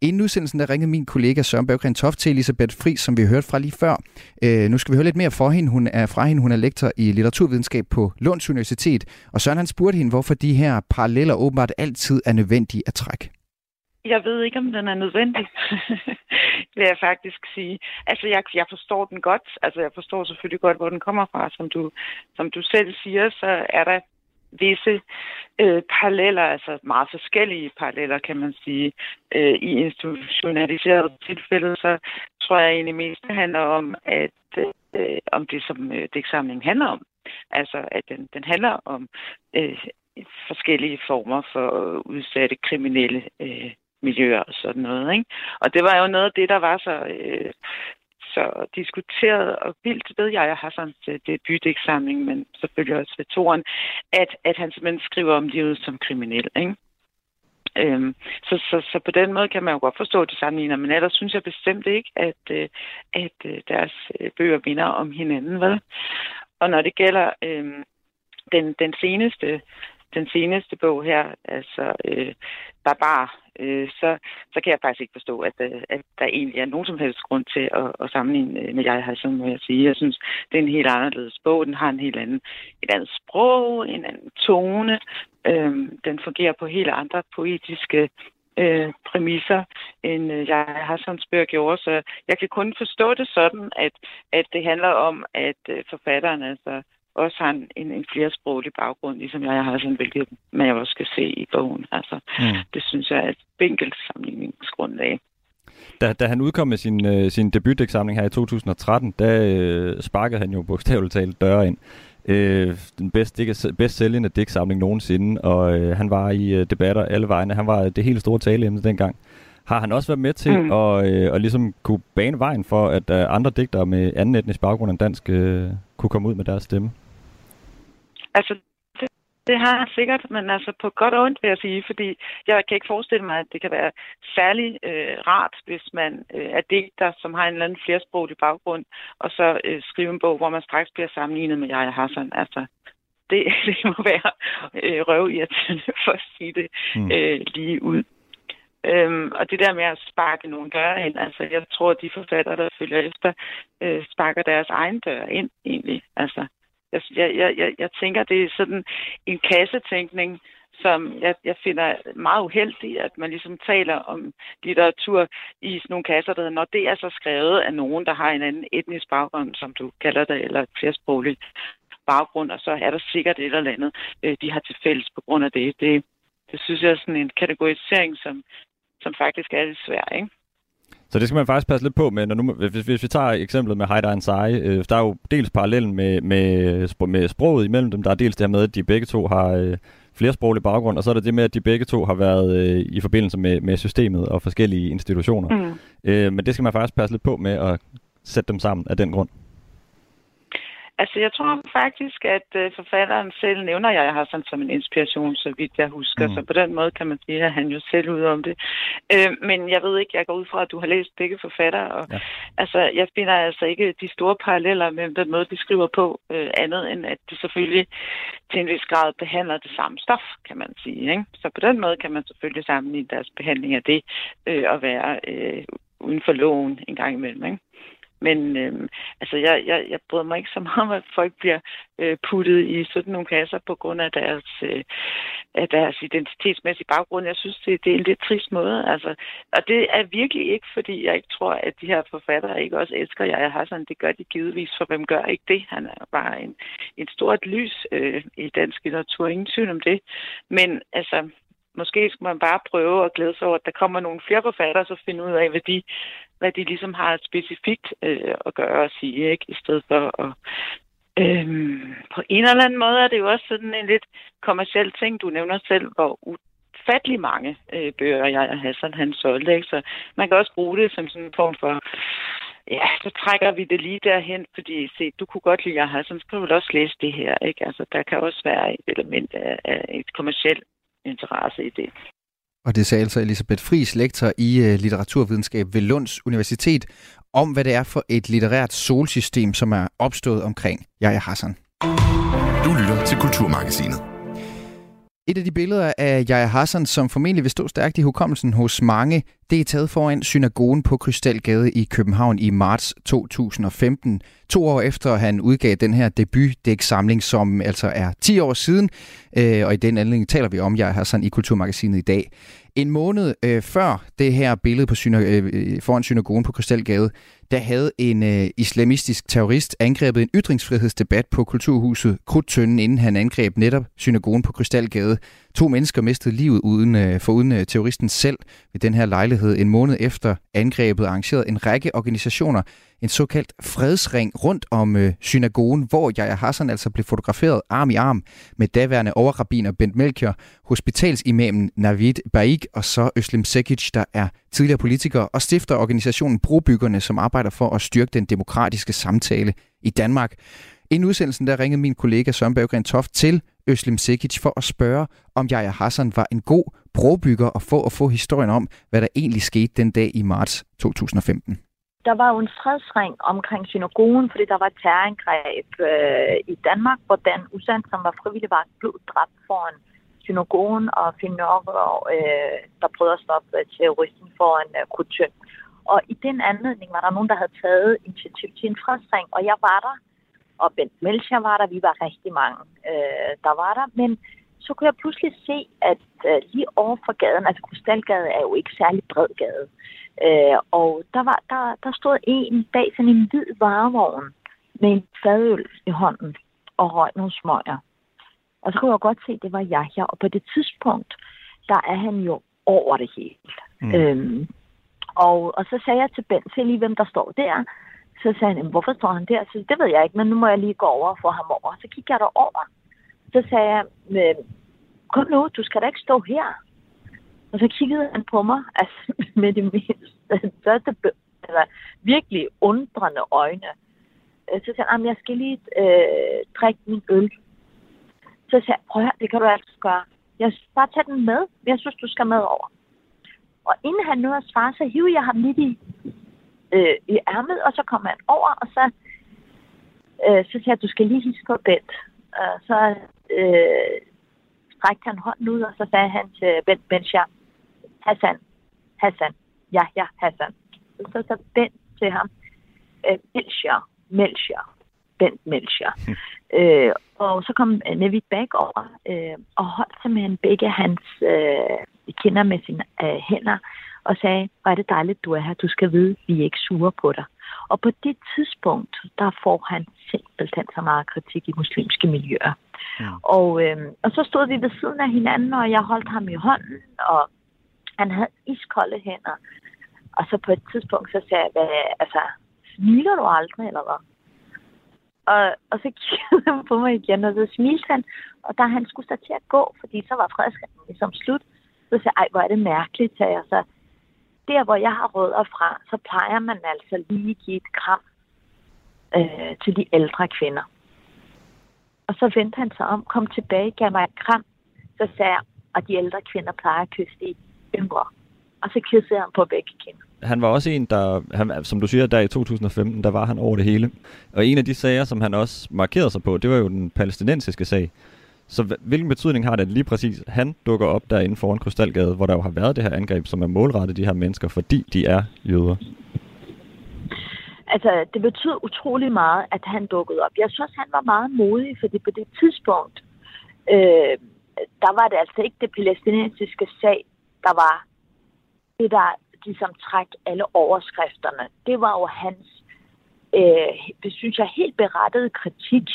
Inden udsendelsen der ringede min kollega Søren Berggren Toft til Elisabeth Fri, som vi hørte fra lige før. Øh, nu skal vi høre lidt mere for hende. Hun er fra hende. Hun er lektor i litteraturvidenskab på Lunds Universitet. Og Søren han spurgte hende, hvorfor de her paralleller åbenbart altid er nødvendige at trække. Jeg ved ikke, om den er nødvendig, vil jeg faktisk sige. Altså, jeg, jeg forstår den godt. Altså, jeg forstår selvfølgelig godt, hvor den kommer fra. Som du, som du selv siger, så er der visse øh, paralleller, altså meget forskellige paralleller, kan man sige, øh, i institutionaliserede tilfælde, så tror jeg egentlig mest, det handler om, at øh, om det, som øh, digtsamlingen handler om. Altså, at den, den handler om øh, forskellige former for udsatte kriminelle øh, miljøer og sådan noget. Ikke? Og det var jo noget af det, der var så, øh, så diskuteret og vildt ved jeg, jeg har sådan til øh, debutexamling, men selvfølgelig også ved toren, at, at han simpelthen skriver om livet som kriminel. Ikke? Øhm, så, så, så på den måde kan man jo godt forstå de sammenligner, men ellers synes jeg bestemt ikke, at, øh, at øh, deres bøger minder om hinanden. Vel? Og når det gælder øhm, den, den seneste den seneste bog her, altså øh, Barbar, øh, så, så kan jeg faktisk ikke forstå, at, øh, at der egentlig er nogen som helst grund til at, at sammenligne øh, med jeg har, som må jeg sige. Jeg synes, det er en helt anderledes bog. Den har en helt anden, et andet sprog, en anden tone. Øh, den fungerer på helt andre poetiske øh, præmisser, end øh, jeg har som spørg gjort. Så jeg kan kun forstå det sådan, at, at det handler om, at øh, forfatteren altså også har en, en, en flersproglig baggrund, ligesom jeg har sådan, hvilket man også skal se i bogen. Altså, mm. Det synes jeg er et vinkelt sammenligningsgrundlag. Da, da han udkom med sin, øh, sin debutdæksamling her i 2013, der øh, sparkede han jo bogstaveligt talt døre ind. Øh, den bedst, bedst sælgende dæksamling nogensinde, og øh, han var i øh, debatter alle vegne. Han var det helt store taleemne dengang. Har han også været med til mm. at, øh, at ligesom kunne bane vejen for, at øh, andre digtere med anden etnisk baggrund end dansk øh, kunne komme ud med deres stemme? Altså, det, det har jeg sikkert, men altså på godt og ondt vil jeg sige, fordi jeg kan ikke forestille mig, at det kan være særlig øh, rart, hvis man øh, er digter, som har en eller anden flersproglig baggrund, og så øh, skrive en bog, hvor man straks bliver sammenlignet med Jaja Hassan. Altså, det, det må være øh, røvirriterende for at sige det mm. øh, lige ud. Øhm, og det der med at sparke nogle døre ind, altså jeg tror, at de forfattere, der følger efter, øh, sparker deres egen dør ind egentlig. Altså, Altså, jeg, jeg, jeg, jeg tænker, det er sådan en kassetænkning, som jeg, jeg finder meget uheldig, at man ligesom taler om litteratur i sådan nogle kasser, der når det er så skrevet af nogen, der har en anden etnisk baggrund, som du kalder det, eller flersproglig baggrund, og så er der sikkert et eller andet, øh, de har til fælles på grund af det. Det, det synes jeg er sådan en kategorisering, som, som faktisk er lidt svær, ikke? Så det skal man faktisk passe lidt på med, når nu, hvis, hvis vi tager eksemplet med Haidar Ansari, øh, der er jo dels parallellen med, med, med sproget imellem dem, der er dels det her med, at de begge to har øh, flersproglig baggrund, og så er der det med, at de begge to har været øh, i forbindelse med, med systemet og forskellige institutioner. Mm. Øh, men det skal man faktisk passe lidt på med at sætte dem sammen af den grund. Altså, jeg tror faktisk, at øh, forfatteren selv nævner jeg har sådan som en inspiration, så vidt jeg husker. Mm. Så på den måde kan man sige, at han jo selv ud om det. Øh, men jeg ved ikke, jeg går ud fra, at du har læst begge forfattere. Og, ja. Altså, jeg finder altså ikke de store paralleller mellem den måde, de skriver på, øh, andet end at de selvfølgelig til en vis grad behandler det samme stof, kan man sige. Ikke? Så på den måde kan man selvfølgelig sammenligne deres behandling af det øh, og være øh, uden for loven en gang imellem. Ikke? Men øh, altså, jeg, jeg, jeg bryder mig ikke så meget om, at folk bliver øh, puttet i sådan nogle kasser på grund af deres, øh, af deres identitetsmæssige baggrund. Jeg synes, det, det er en lidt trist måde. Altså, og det er virkelig ikke, fordi jeg ikke tror, at de her forfattere ikke også elsker jeg har sådan. Det gør de givetvis, for hvem gør ikke det? Han er bare en, en stort lys øh, i dansk litteratur. Ingen tvivl om det. Men altså, måske skal man bare prøve at glæde sig over, at der kommer nogle flere forfattere, så finde ud af, hvad de, hvad de ligesom har specifikt øh, at gøre og sige, ikke? i stedet for at Øhm, på en eller anden måde er det jo også sådan en lidt kommersiel ting. Du nævner selv, hvor ufattelig mange øh, bøger jeg og Hassan han solgte. Ikke? Så man kan også bruge det som sådan en form for, ja, så trækker vi det lige derhen, fordi se, du kunne godt lide Hassan, så skal du vel også læse det her. Ikke? Altså, der kan også være et element af, af et kommersielt interesse i det. Og det sagde altså Elisabeth Fris, lektor i uh, litteraturvidenskab ved Lunds Universitet, om hvad det er for et litterært solsystem, som er opstået omkring Yahya Hassan. Du lytter til Kulturmagasinet. Et af de billeder af Jaja Hassan, som formentlig vil stå stærkt i hukommelsen hos mange, det er taget foran synagogen på Krystalgade i København i marts 2015. To år efter han udgav den her debutdæksamling, som altså er 10 år siden. Øh, og i den anledning taler vi om Jaja Hassan i Kulturmagasinet i dag. En måned øh, før det her billede på syna- øh, øh foran synagogen på Krystalgade, der havde en øh, islamistisk terrorist angrebet en ytringsfrihedsdebat på Kulturhuset Krudtønden, inden han angreb netop synagogen på Krystalgade. To mennesker mistede livet uden, øh, for uden øh, terroristen selv ved den her lejlighed. En måned efter angrebet arrangerede en række organisationer en såkaldt fredsring rundt om øh, synagogen, hvor Jaja Hassan altså blev fotograferet arm i arm med daværende overrabiner Bent Melchior, hospitalsimamen Navid Baik og så Øslem Sekic, der er tidligere politiker og stifter organisationen Brobyggerne, som arbejder for at styrke den demokratiske samtale i Danmark. Inden udsendelsen der ringede min kollega Søren Berggren Toft til Øslem Sekic for at spørge, om Jaja Hassan var en god brobygger og få at få historien om, hvad der egentlig skete den dag i marts 2015 der var jo en fredsring omkring synagogen, fordi der var terrorangreb øh, i Danmark, hvor Dan Usan, som var frivillig, var blevet dræbt foran synagogen, og Finnørger, øh, der prøvede at stoppe øh, terroristen foran øh, Krutøn. Og i den anledning var der nogen, der havde taget initiativ til en fredsring, og jeg var der, og Bent Melcher var der, vi var rigtig mange, øh, der var der, men så kunne jeg pludselig se, at øh, lige over for gaden, altså Krystalgade er jo ikke særlig bred gade, Øh, og der, var, der, der stod en bag sådan en hvid varevogn med en fadøl i hånden og røg nogle smøger. Og så kunne jeg godt se, at det var Yahya. Og på det tidspunkt, der er han jo over det hele. Mm. Øhm, og, og så sagde jeg til Ben, se lige, hvem der står der. Så sagde han, hvorfor står han der? Så det ved jeg ikke, men nu må jeg lige gå over og få ham over. Så kiggede jeg derover. Så sagde jeg, kom nu, du skal da ikke stå her. Og så kiggede han på mig altså, med det mest største, virkelig undrende øjne. Øh, så sagde han, jeg skal lige øh, drikke min øl. Så sagde jeg, prøv her, det kan du altså gøre. Jeg bare tage den med. Jeg synes, du skal med over. Og inden han nåede at svare, så hiver jeg ham lidt i, øh, i ærmet, og så kommer han over, og så, øh, så siger jeg, du skal lige hilse på Bent. Og så øh, strækte han hånden ud, og så sagde han til Bent Bencham, Hassan, Hassan, ja, ja, Hassan. Så så Ben til ham, øh, Melchior, Bent Melchior. øh, og så kom Nevid Bag over øh, og holdt simpelthen begge hans øh, kinder med sine øh, hænder og sagde, hvor er det dejligt, du er her. Du skal vide, vi er ikke sure på dig. Og på det tidspunkt, der får han simpelthen så meget kritik i muslimske miljøer. Ja. Og, øh, og så stod vi ved siden af hinanden, og jeg holdt ham i hånden, og han havde iskolde hænder. Og så på et tidspunkt, så sagde jeg, hvad, altså, smiler du aldrig, eller hvad? Og, og så kiggede han på mig igen, og så smilte han. Og da han skulle starte til at gå, fordi så var fredskampen ligesom slut, så siger jeg, ej, hvor er det mærkeligt, sagde jeg. Så der, hvor jeg har rødder fra, så plejer man altså lige at give et kram øh, til de ældre kvinder. Og så vendte han sig om, kom tilbage, gav mig et kram. Så sagde jeg, og de ældre kvinder plejer at kysse de yngre. Og så kyssede han på begge kinder. Han var også en, der, han, som du siger, der i 2015, der var han over det hele. Og en af de sager, som han også markerede sig på, det var jo den palæstinensiske sag. Så hvilken betydning har det, at lige præcis han dukker op derinde foran Krystalgade, hvor der jo har været det her angreb, som er målrettet de her mennesker, fordi de er jøder? Altså, det betyder utrolig meget, at han dukkede op. Jeg synes, han var meget modig, fordi på det tidspunkt, øh, der var det altså ikke det palæstinensiske sag, der var det, der ligesom træk alle overskrifterne. Det var jo hans, øh, det synes jeg, helt berettet kritik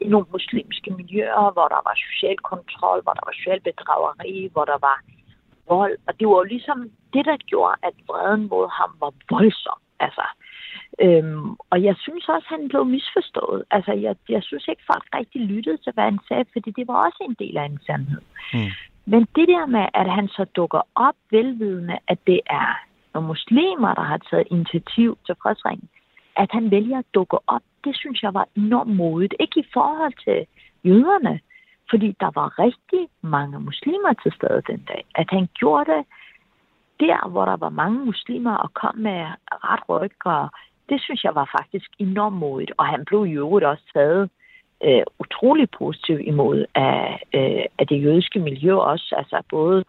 i nogle muslimske miljøer, hvor der var social kontrol, hvor der var social bedrageri, hvor der var vold. Og det var jo ligesom det, der gjorde, at vreden mod ham var voldsom. Altså, øhm, og jeg synes også, at han blev misforstået. Altså, jeg, jeg synes ikke, folk rigtig lyttede til, hvad han sagde, fordi det var også en del af en sandhed. Mm. Men det der med, at han så dukker op velvidende, at det er nogle muslimer, der har taget initiativ til fredsringen, at han vælger at dukke op, det synes jeg var enormt modigt. Ikke i forhold til jøderne, fordi der var rigtig mange muslimer til stede den dag. At han gjorde det der, hvor der var mange muslimer og kom med ret ryg, og det synes jeg var faktisk enormt modigt. Og han blev i øvrigt også taget øh, utrolig positivt imod af, øh, af det jødiske miljø også, altså både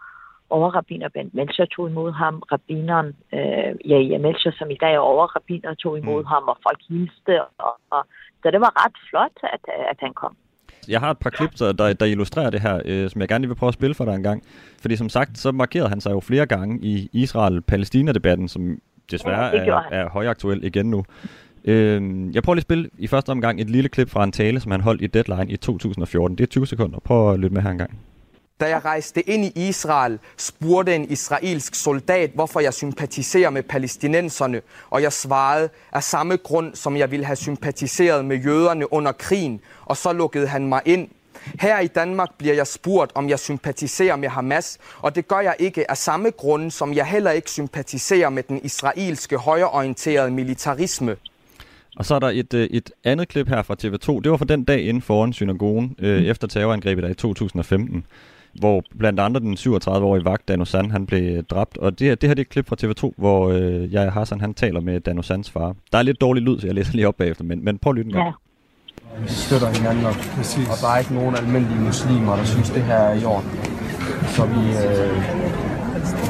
overrabiner Bent Melcher tog imod ham, rabineren øh, ja, ja, Melcher, som i dag er overrabiner, tog imod mm. ham, og folk hilste. Og, og, så det var ret flot, at, at han kom. Jeg har et par klip, der, der illustrerer det her, øh, som jeg gerne vil prøve at spille for dig en gang. Fordi som sagt, så markerede han sig jo flere gange i Israel-Palæstina-debatten, som desværre ja, er, er højaktuel igen nu. Øh, jeg prøver lige at spille i første omgang et lille klip fra en tale, som han holdt i Deadline i 2014. Det er 20 sekunder. Prøv at lytte med her en gang. Da jeg rejste ind i Israel, spurgte en israelsk soldat, hvorfor jeg sympatiserer med palæstinenserne, og jeg svarede af samme grund, som jeg ville have sympatiseret med jøderne under krigen, og så lukkede han mig ind. Her i Danmark bliver jeg spurgt, om jeg sympatiserer med Hamas, og det gør jeg ikke af samme grund, som jeg heller ikke sympatiserer med den israelske højreorienterede militarisme. Og så er der et, øh, et andet klip her fra TV2. Det var fra den dag inden foran synagogen, øh, mm. efter terrorangrebet der i 2015 hvor blandt andre den 37-årige vagt Danusan, han blev dræbt. Og det her, det her det er et klip fra TV2, hvor øh, jeg Hassan, han taler med Danusans far. Der er lidt dårlig lyd, så jeg læser lige op bagefter, men, men prøv at lytte en gang. Ja. Vi støtter hinanden, og, og der er ikke nogen almindelige muslimer, der synes, det her er i orden. Så vi, øh,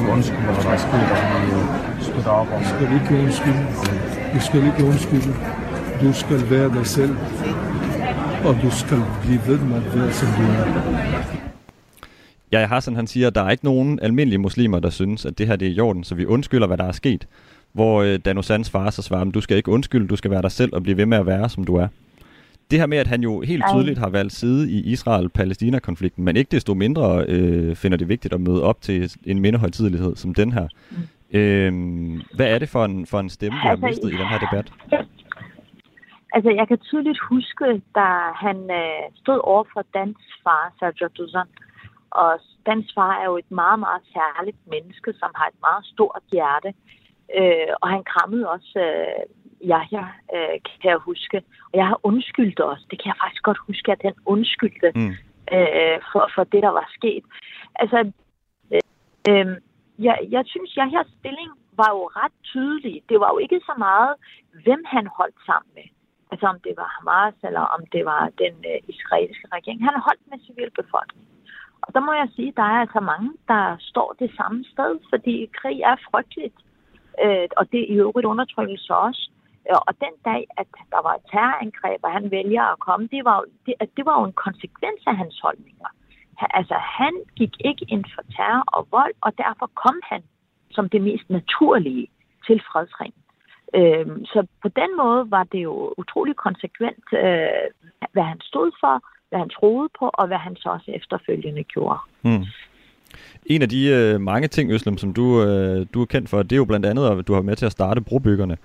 vi undskylder, hvad der er sket, og vi øh, støtter op om. Du skal ikke undskylde. Du skal ikke undskylde. Du skal være dig selv, og du skal blive ved med at være, som du er. Ja, Hassan han siger, at der er ikke nogen almindelige muslimer, der synes, at det her det er i orden, så vi undskylder, hvad der er sket. Hvor øh, Danusans far så svarer, at du skal ikke undskylde, du skal være dig selv og blive ved med at være, som du er. Det her med, at han jo helt tydeligt har valgt side i Israel-Palæstina-konflikten, men ikke desto mindre øh, finder det vigtigt at møde op til en mindehøjtidelighed som den her. Mm. Øh, hvad er det for en, for en stemme, vi har altså, mistet i den her debat? Altså, jeg kan tydeligt huske, da han øh, stod over for Dans far, Sergio Duzan, og Dans far er jo et meget, meget særligt menneske, som har et meget stort hjerte. Øh, og han krammede også øh, Yahya, øh, kan jeg huske. Og jeg har undskyldt også. Det kan jeg faktisk godt huske, at han undskyldte mm. øh, for, for det, der var sket. Altså, øh, øh, jeg, jeg synes, Yahyas stilling var jo ret tydelig. Det var jo ikke så meget, hvem han holdt sammen med. Altså om det var Hamas, eller om det var den øh, israelske regering. Han holdt med civilbefolkningen. Og der må jeg sige, at der er altså mange, der står det samme sted, fordi krig er frygteligt. Øh, og det er i øvrigt undertrykkelse også. Øh, og den dag, at der var et terrorangreb, og han vælger at komme, det var, det, det var jo en konsekvens af hans holdninger. Altså, han gik ikke ind for terror og vold, og derfor kom han som det mest naturlige til fredsringen. Øh, så på den måde var det jo utrolig konsekvent, øh, hvad han stod for, hvad han troede på, og hvad han så også efterfølgende gjorde. Hmm. En af de øh, mange ting, Øslem, som du, øh, du er kendt for, det er jo blandt andet, at du har med til at starte brobyggerne.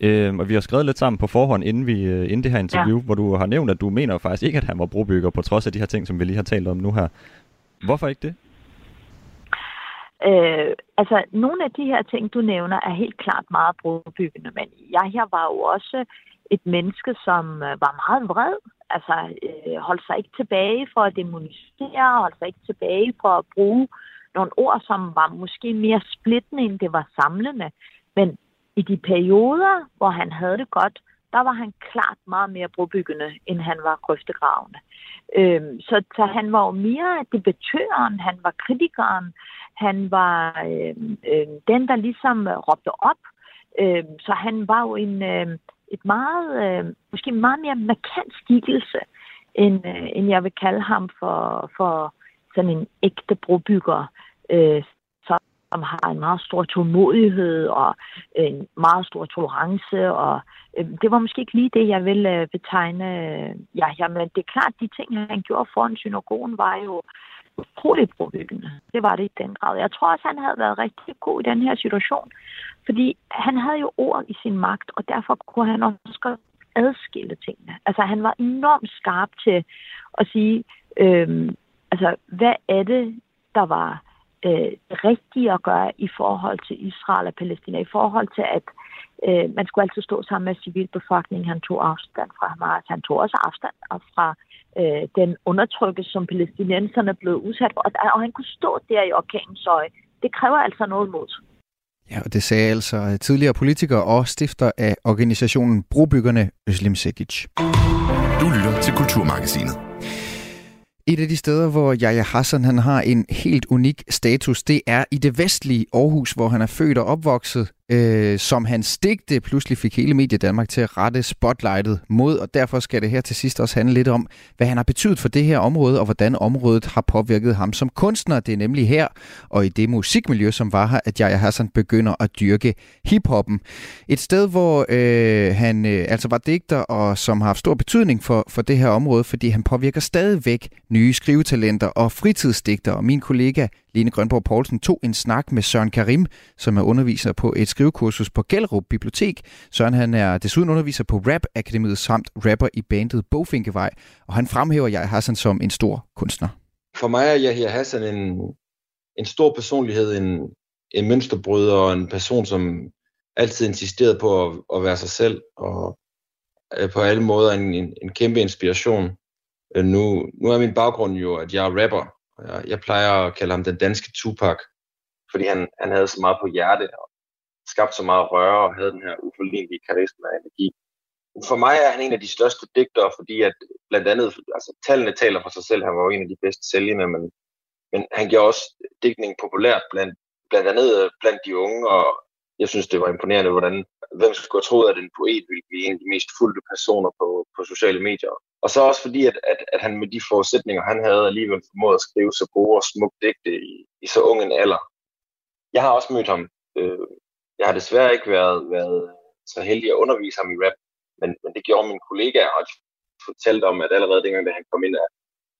Øh, og vi har skrevet lidt sammen på forhånd, inden, vi, øh, inden det her interview, ja. hvor du har nævnt, at du mener faktisk ikke, at han var brobygger, på trods af de her ting, som vi lige har talt om nu her. Hvorfor ikke det? Øh, altså, nogle af de her ting, du nævner, er helt klart meget brobyggende, men jeg her var jo også et menneske, som øh, var meget vred altså øh, holdt sig ikke tilbage for at demonisere, holdt sig ikke tilbage for at bruge nogle ord, som var måske mere splittende, end det var samlende. Men i de perioder, hvor han havde det godt, der var han klart meget mere brobyggende, end han var grøftegravende. Øhm, så, så han var jo mere debattøren, han var kritikeren, han var øh, øh, den, der ligesom øh, råbte op. Øh, så han var jo en, øh, et meget, øh, måske meget mere markant skikkelse, end, øh, end jeg vil kalde ham for, for sådan en ægte brobygger, øh, som har en meget stor tålmodighed og en meget stor tolerance. Og, øh, det var måske ikke lige det, jeg vil øh, betegne. Øh, ja, ja, men det er klart, de ting, han gjorde foran synagogen, var jo utroligt brobyggende. Det var det i den grad. Jeg tror også, han havde været rigtig god i den her situation, fordi han havde jo ord i sin magt, og derfor kunne han også adskille tingene. Altså, han var enormt skarp til at sige, øhm, altså, hvad er det, der var øh, rigtigt at gøre i forhold til Israel og Palæstina, i forhold til, at øh, man skulle altid stå sammen med civilbefolkningen. Han tog afstand fra Hamas. Han tog også afstand fra øh, den undertrykkelse, som palæstinenserne blev udsat for. Og, og han kunne stå der i orkanens øje. Det kræver altså noget mod. Ja, og det sagde altså tidligere politiker og stifter af organisationen Brobyggerne, Øslim Sekic. Du lytter til Kulturmagasinet. Et af de steder, hvor Yahya Hassan han har en helt unik status, det er i det vestlige Aarhus, hvor han er født og opvokset øh, som hans digte pludselig fik hele Medie Danmark til at rette spotlightet mod, og derfor skal det her til sidst også handle lidt om, hvad han har betydet for det her område, og hvordan området har påvirket ham som kunstner. Det er nemlig her, og i det musikmiljø, som var her, at Jaja Hassan begynder at dyrke hiphoppen. Et sted, hvor øh, han øh, altså var digter, og som har haft stor betydning for, for det her område, fordi han påvirker stadigvæk nye skrivetalenter og fritidsdigter. Og min kollega Line Grønborg Poulsen tog en snak med Søren Karim, som er underviser på et skrivekursus på Gellerup Bibliotek. Søren han er desuden underviser på Rap Akademiet samt rapper i bandet Bofinkevej, og han fremhæver jeg Hassan som en stor kunstner. For mig er Yahya Hassan en, en stor personlighed, en, en mønsterbryder og en person, som altid insisterede på at, at være sig selv, og øh, på alle måder en, en, en kæmpe inspiration. Øh, nu, nu er min baggrund jo, at jeg er rapper, jeg, jeg plejer at kalde ham den danske Tupac, fordi han, han havde så meget på hjerte, og skabt så meget røre, og havde den her uforlignelige karisma og energi. For mig er han en af de største digtere, fordi at blandt andet, altså tallene taler for sig selv, han var jo en af de bedste sælgende, men, men han gjorde også digtning populært blandt, blandt andet øh, blandt de unge, og jeg synes, det var imponerende, hvordan, hvem skulle have troet, at en poet ville blive en af de mest fulde personer på, på sociale medier. Og så også fordi, at, at, at han med de forudsætninger, han havde alligevel formået at skrive så gode og smukke digte i, i så ung en alder. Jeg har også mødt ham. Øh, jeg har desværre ikke været, været så heldig at undervise ham i rap, men, men det gjorde min kollega, og de fortalte om, at allerede dengang, da han kom ind ad,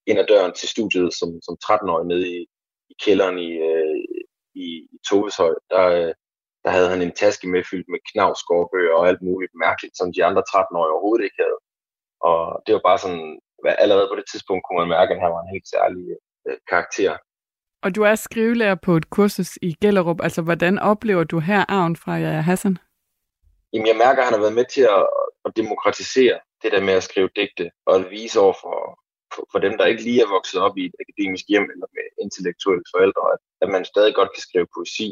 ind ad døren til studiet som, som 13-årig nede i, i kælderen i, øh, i, i Toveshøj, der, øh, der havde han en taske med fyldt med knavsgårdbøger og alt muligt mærkeligt, som de andre 13-årige overhovedet ikke havde. Og det var bare sådan, allerede på det tidspunkt kunne man mærke, at han var en helt særlig øh, karakter. Og du er skrivelærer på et kursus i Gellerup. Altså, hvordan oplever du her arven fra Jaja Hassan? Jamen, jeg mærker, at han har været med til at, at demokratisere det der med at skrive digte, og at vise over for, for, for dem, der ikke lige er vokset op i et akademisk hjem eller med intellektuelle forældre, at, at man stadig godt kan skrive poesi.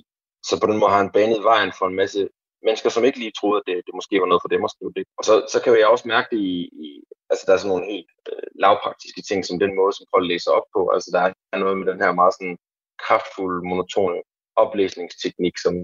Så på den måde har han banet vejen for en masse mennesker, som ikke lige troede, at det, det måske var noget for dem at skrive det. Og så, så kan jeg også mærke det i, i altså der er sådan nogle helt øh, lavpraktiske ting, som den måde, som folk læser op på. Altså der er noget med den her meget sådan kraftfulde, monotone oplæsningsteknik, som,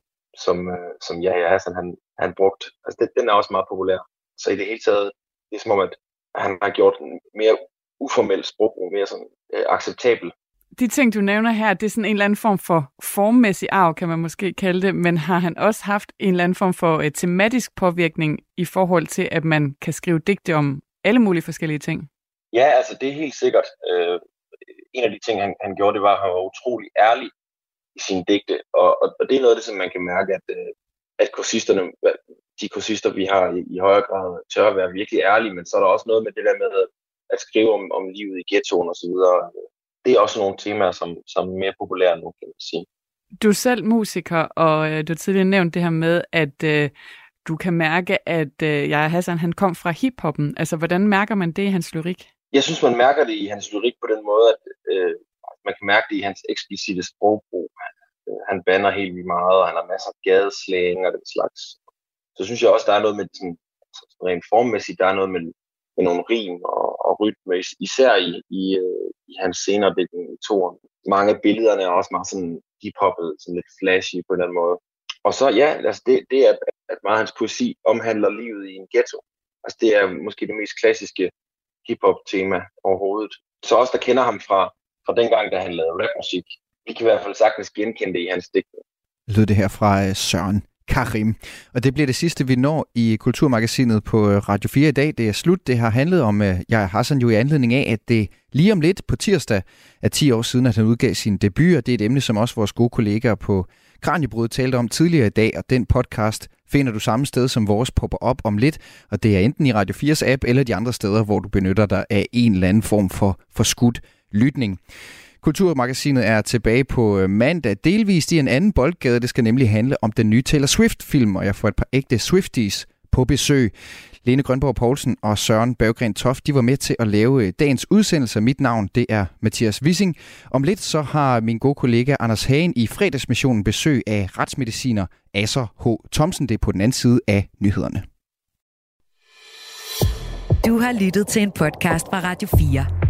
som, øh, som ja, ja, Hassan han, han brugt. Altså det, den er også meget populær. Så i det hele taget, det er som om, at han har gjort en mere uformel sprogbrug, mere sådan øh, acceptabel de ting, du nævner her, det er sådan en eller anden form for formmæssig arv, kan man måske kalde det, men har han også haft en eller anden form for øh, tematisk påvirkning i forhold til, at man kan skrive digte om alle mulige forskellige ting? Ja, altså det er helt sikkert. Øh, en af de ting, han, han gjorde, det var, at han var utrolig ærlig i sine digte, og, og, og det er noget af det, som man kan mærke, at, øh, at kursisterne, de kursister, vi har i, i højere grad, tør at være virkelig ærlige, men så er der også noget med det der med at skrive om, om livet i ghettoen og så videre det er også nogle temaer, som, som er mere populære nu, kan man sige. Du er selv musiker, og øh, du har tidligere nævnt det her med, at øh, du kan mærke, at øh, jeg Hassan han kom fra hiphoppen. Altså, hvordan mærker man det i hans lyrik? Jeg synes, man mærker det i hans lyrik på den måde, at øh, man kan mærke det i hans eksplicite sprogbrug. Øh, han banner helt vildt meget, og han har masser af gadeslæng og den slags. Så synes jeg også, der er noget med sådan, rent formmæssigt, der er noget med med nogle rim og, og rytme, især i, i, øh, i hans senere dækning i toren. Mange af billederne er også meget sådan hip-hoppet, sådan lidt flashy på den måde. Og så ja, altså det, det er, at meget af hans poesi omhandler livet i en ghetto. Altså det er måske det mest klassiske hip-hop-tema overhovedet. Så også der kender ham fra, fra dengang, da han lavede rapmusik, vi kan i hvert fald sagtens genkende det i hans digte. Lød det her fra øh, Søren Karim. Og det bliver det sidste, vi når i Kulturmagasinet på øh, Radio 4 i dag. Det er slut. Det har handlet om øh, jeg jeg Hassan jo i anledning af, at det lige om lidt på tirsdag er 10 år siden, at han udgav sin debut, og det er et emne, som også vores gode kollegaer på Kranjebrud talte om tidligere i dag, og den podcast finder du samme sted som vores popper op om lidt, og det er enten i Radio 4's app eller de andre steder, hvor du benytter dig af en eller anden form for forskudt lytning. Kulturmagasinet er tilbage på øh, mandag, delvist i en anden boldgade. Det skal nemlig handle om den nye Taylor Swift-film, og jeg får et par ægte Swifties på besøg. Lene Grønborg Poulsen og Søren Berggren Toft, de var med til at lave øh, dagens udsendelse. Mit navn, det er Mathias Wissing. Om lidt så har min gode kollega Anders Hagen i fredagsmissionen besøg af retsmediciner Asser H. Thomsen. Det er på den anden side af nyhederne. Du har lyttet til en podcast fra Radio 4.